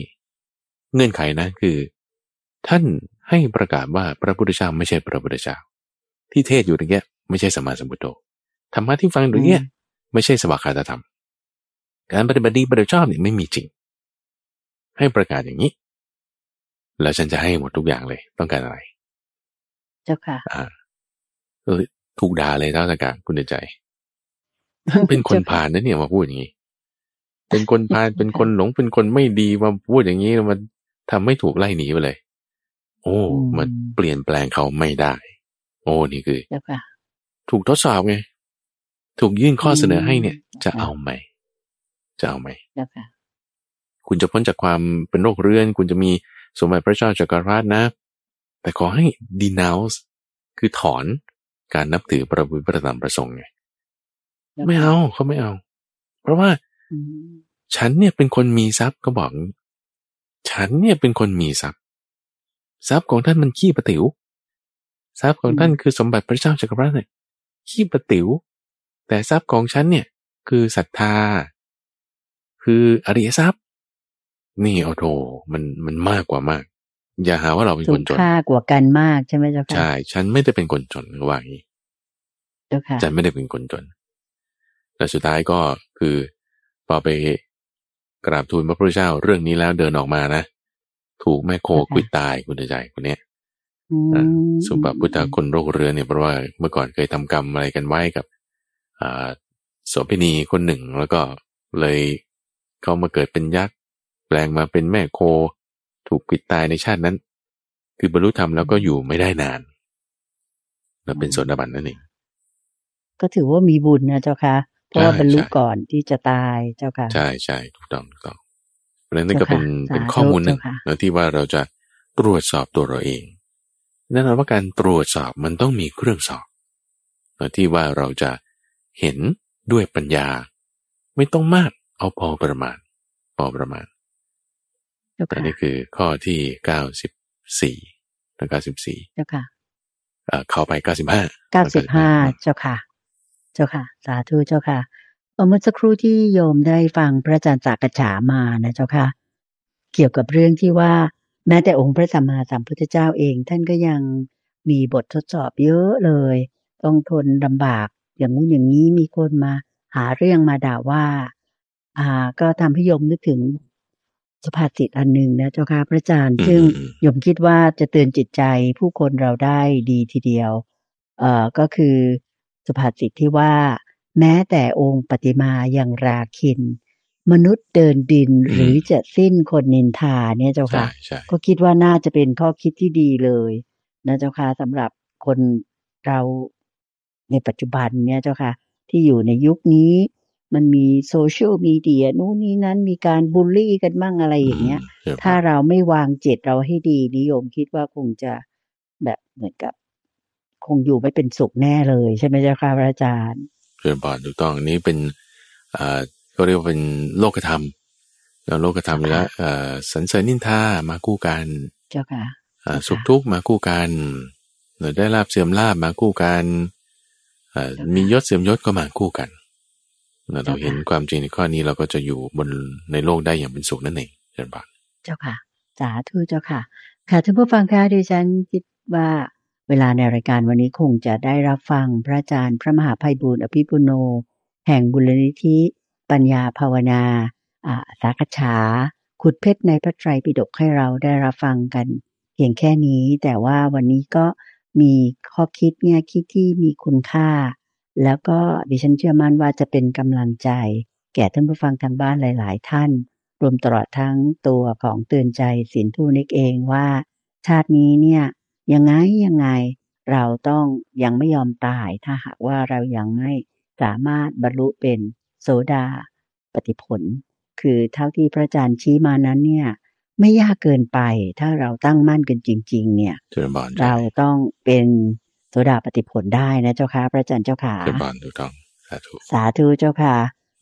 เงื่อนไขนะคือ ท่านให้ประกาศว่าพระพุทธเจ้าไม่ใช่พระพุทธเจ้าที่เทศอยู่ตรงนี้ไม่ใช่สมมาสมุทโธธรรมะที่ฟังอยู่เนี่ยไม่ใช่สวากขาตธรรม การปฏิบัติดีปฏิบัติชอบเนี่ยไม่มีจริง ให้ประกาศอย่างนี้ แล้วฉันจะให้หมดทุกอย่างเลยต้องการอะไร
เจ้าค่ะ
อ่าเออถูกด่าเลยท้าสกาคุณใจท่านเป็นคนผ่านนะเนี่ยมาพูดอย่างนี้เป็นคนพาลเป็นคนหลงเป็นคนไม่ดีมาพูดอย่างนี้มันทำไม่ถูกไล่หนีไปเลย โอ้ มันเปลี่ยนแปลงเขาไม่ได้ โอ้นี่คือ
เจ้าค่ะ
ถูกทดสอบไง ถูกยื่นข้อเสนอให้เนี่ย จะเอาไหม จะเอาไหม
เจ้าค่ะ
คุณจะพ้นจากความเป็นโรคเรื้อน คุณจะมี สมบัติพระเจ้าจักรพรรดินะ แต่ขอให้ denounce คือถอนการนับถือพระบุตรพระธรรมประสงค์ไงไม่เอาเขาไม่เอา เพราะว่า
อืม
ฉันเนี่ยเป็นคนมีทรัพย์ก็บอกฉันเนี่ยเป็นคนมีทรัพย์ ทรัพย์ของท่านมันขี้ประติ๋วทรัพย์ของท่านคือสมบัติพระเจ้าจักรพรรดิเนี่ยขี้ประติ๋วแต่ทรัพย์ของฉันเนี่ยคือศรัทธา คืออริยทรัพย์ นี่เอาโถมันมันมากกว่ามาก อย่าหาว่าเราเป็น
ถู
ค
ก
นจน
ค่ากว่ากันมากใช่ไหมเจ้าค่ะ
ใช่ ฉันไม่ได้เป็นคนจนว่าอย่างนี้
เจ้าค่ะ
ฉันไม่ได้เป็นคนจนแต่สุดท้ายก็คือพอไปกราบทูลพระพุทธเจ้าเรื่องนี้แล้วเดินออกมานะ ถูกแม่โคควิดตายคุณใจคนเนี้ย
อืม
อ่าสุปพุทธคนโรคเรื้อนเนี่ยเพราะว่าเมื่อก่อนเคยทำกรรมอะไรกันไว้กับอ่าโสเภณีคนหนึ่งแล้วก็เลยเขามาเกิดเป็นยักษ์ แปลงมาเป็นแม่โค ถูกปิดตายในชาตินั้น คือบรรลุธรรมแล้วก็อยู่ไม่ได้นานแล้วเป็นโสดาบันนั่นเอง
ก็ถือว่ามีบุญนะเจ้าค่ะเพราะว่า
ใช่
บรรลุ
ใช่
ก่อนที่จะตายเจ้าค่ะ
ใช่ใช่ถูกต้องถูกต้องเพราะฉะนั้นนี่ก็เป็น
เจ้าค่ะ
เป็นข้อมูลหนึ่ง
สาธุเจ้าค่ะ
นะที่ว่าเราจะตรวจสอบตัวเราเองแน่นอนว่าการตรวจสอบมันต้องมีเครื่องสอบนะที่ว่าเราจะเห็นด้วยปัญญา ไม่ต้องมากเอาพอประมาณ พอประมาณ
เจ้า
แต่
ค่ะ
นี่คือข้อที่เก้าสิบสี่และเก้าสิบสี่
เจ้าค่ะ
เอ่อเข้าไปเก้าสิบห้า
เก้าสิบห้าเจ้าค่ะ เจ้าค่ะ สาธุเจ้าค่ะเอ่อเมื่อสักครู่ที่โยมได้ฟังพระอาจารย์จากกระฉามานะเจ้าค่ะ เกี่ยวกับเรื่องที่ว่าแม้แต่องค์พระสัมมาสัมพุทธเจ้าเอง ท่านก็ยังมีบททดสอบเยอะเลย ต้องทนลำบาก อย่างนู้นอย่างนี้มีคนมาหาเรื่องมาด่าว่า อ่า ก็ทำให้โยมนึกถึง สุภาษิตอันหนึ่งนะเจ้าค่ะพระอาจารย์
อืม
ซึ่ง
อืม
โยมคิดว่าจะเตือนจิตใจผู้คนเราได้ดีทีเดียว เอ่อก็คือสุภาษิตที่ว่า แม้แต่องค์ปฏิมายังราคิน มนุษย์เดินดินหรือจะสิ้นคนนินทาเนี่ยเจ้า
ใช่
ค่ะ
ใช่
ก็คิดว่าน่าจะเป็นข้อคิดที่ดีเลยนะเจ้าค่ะสำหรับคนเราในปัจจุบันเนี่ยเจ้าค่ะ ที่อยู่ในยุคนี้ มันมีโซเชียลมีเดียนู่นนี่นั้นมีการบูลลี่กันบ้างอะไรอย่างเงี้ย
ใช่
ถ้าเราไม่วางจิตเราให้ดีนิยมคิดว่าคงจะแบบเหมือนกับ คงอยู่ไม่เป็นสุขแน่เลย ใช่ไหมเจ้าค่ะพระอาจารย์
เรื่องบอลถูกต้องอันนี้เป็นอ่าก็เรียกว่าเป็นโลกธรรมแล้วโลกธรรมแล้วเอ่อสันเสริญนินทามาคู่กัน
เจ้าค่ะ
อ่า
ค่ะ
สุขทุกข์มาคู่กันหรือได้ลาบเสื่อมลาบมาคู่กันอ่า
เจ้าค่ะ
มียศเสื่อมยศก็มาคู่กัน เรา
เจ้าค่ะ
เห็นความจริงในข้อนี้เราก็จะอยู่บนในโลกได้อย่างเป็นสุขนั่นเองเช่นบอล
เจ้าค่ะสาธุเจ้าค่ะ ค่ะท่านผู้ฟังคะดิฉันคิดว่าเวลาในรายการวันนี้คงจะได้รับฟังพระอาจารย์พระมหาภัยบูร์อภิปุโน แห่งบุรณิธิ ปัญญาภาวนาอ่าสาขฉา ขุดเพชรในพระไตรปิฎกให้เราได้รับฟังกัน เพียงแค่นี้ แต่ว่าวันนี้ก็มีข้อคิดแง่คิดที่มีคุณค่า แล้วก็ดิฉันเชื่อมั่นว่าจะเป็นกำลังใจ แก่ท่านผู้ฟังทางบ้านหลาย ๆ ท่าน รวมตลอดทั้งตัวของเตือนใจสินทุนิกเองว่า ชาตินี้เนี่ยยังไงยังไงเราต้องยังไม่ยอมตายถ้าหากว่าเรายังไม่สามารถบรรลุเป็นโสดาปฏิผล คือเท่าที่พระอาจารย์ชี้มานั้นเนี่ยไม่ยากเกินไปถ้าเราตั้งมั่นกันจริง ๆ เนี่ย
เช่นบอล
เราต้องเป็น โสดาปฏิผลได้นะเจ้าค่ะพระอาจารย์เจ้าค่ะ
เช่นบอลถูกต้องสาธุ
สาธุเจ้าค่ะ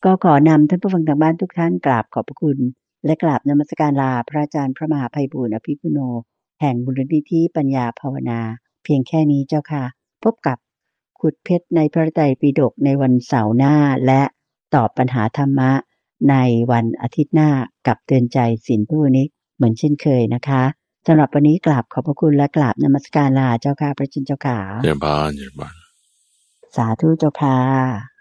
ก็ขอนำท่านผู้ฟังทางบ้านทุกท่านกราบขอบพระคุณ และกราบนมัสการลาพระอาจารย์พระมหาภัยบูร์อภิปุโน แห่งบุรณิธิปัญญาภาวนา เพียงแค่นี้เจ้าค่ะ พบกับขุดเพชรในพระไตรปิฎกในวันเสาร์หน้าและตอบปัญหาธรรมะในวันอาทิตย์หน้ากับเตือนใจสินผู้นิกเหมือนเช่นเคยนะคะ สำหรับวันนี้กราบขอบพระคุณและกราบนมัสการลาเจ้าค่ะพระจินเจ้าค่ะ
เช่นบอลเช่นบอล
สาธุเจ้าค่ะ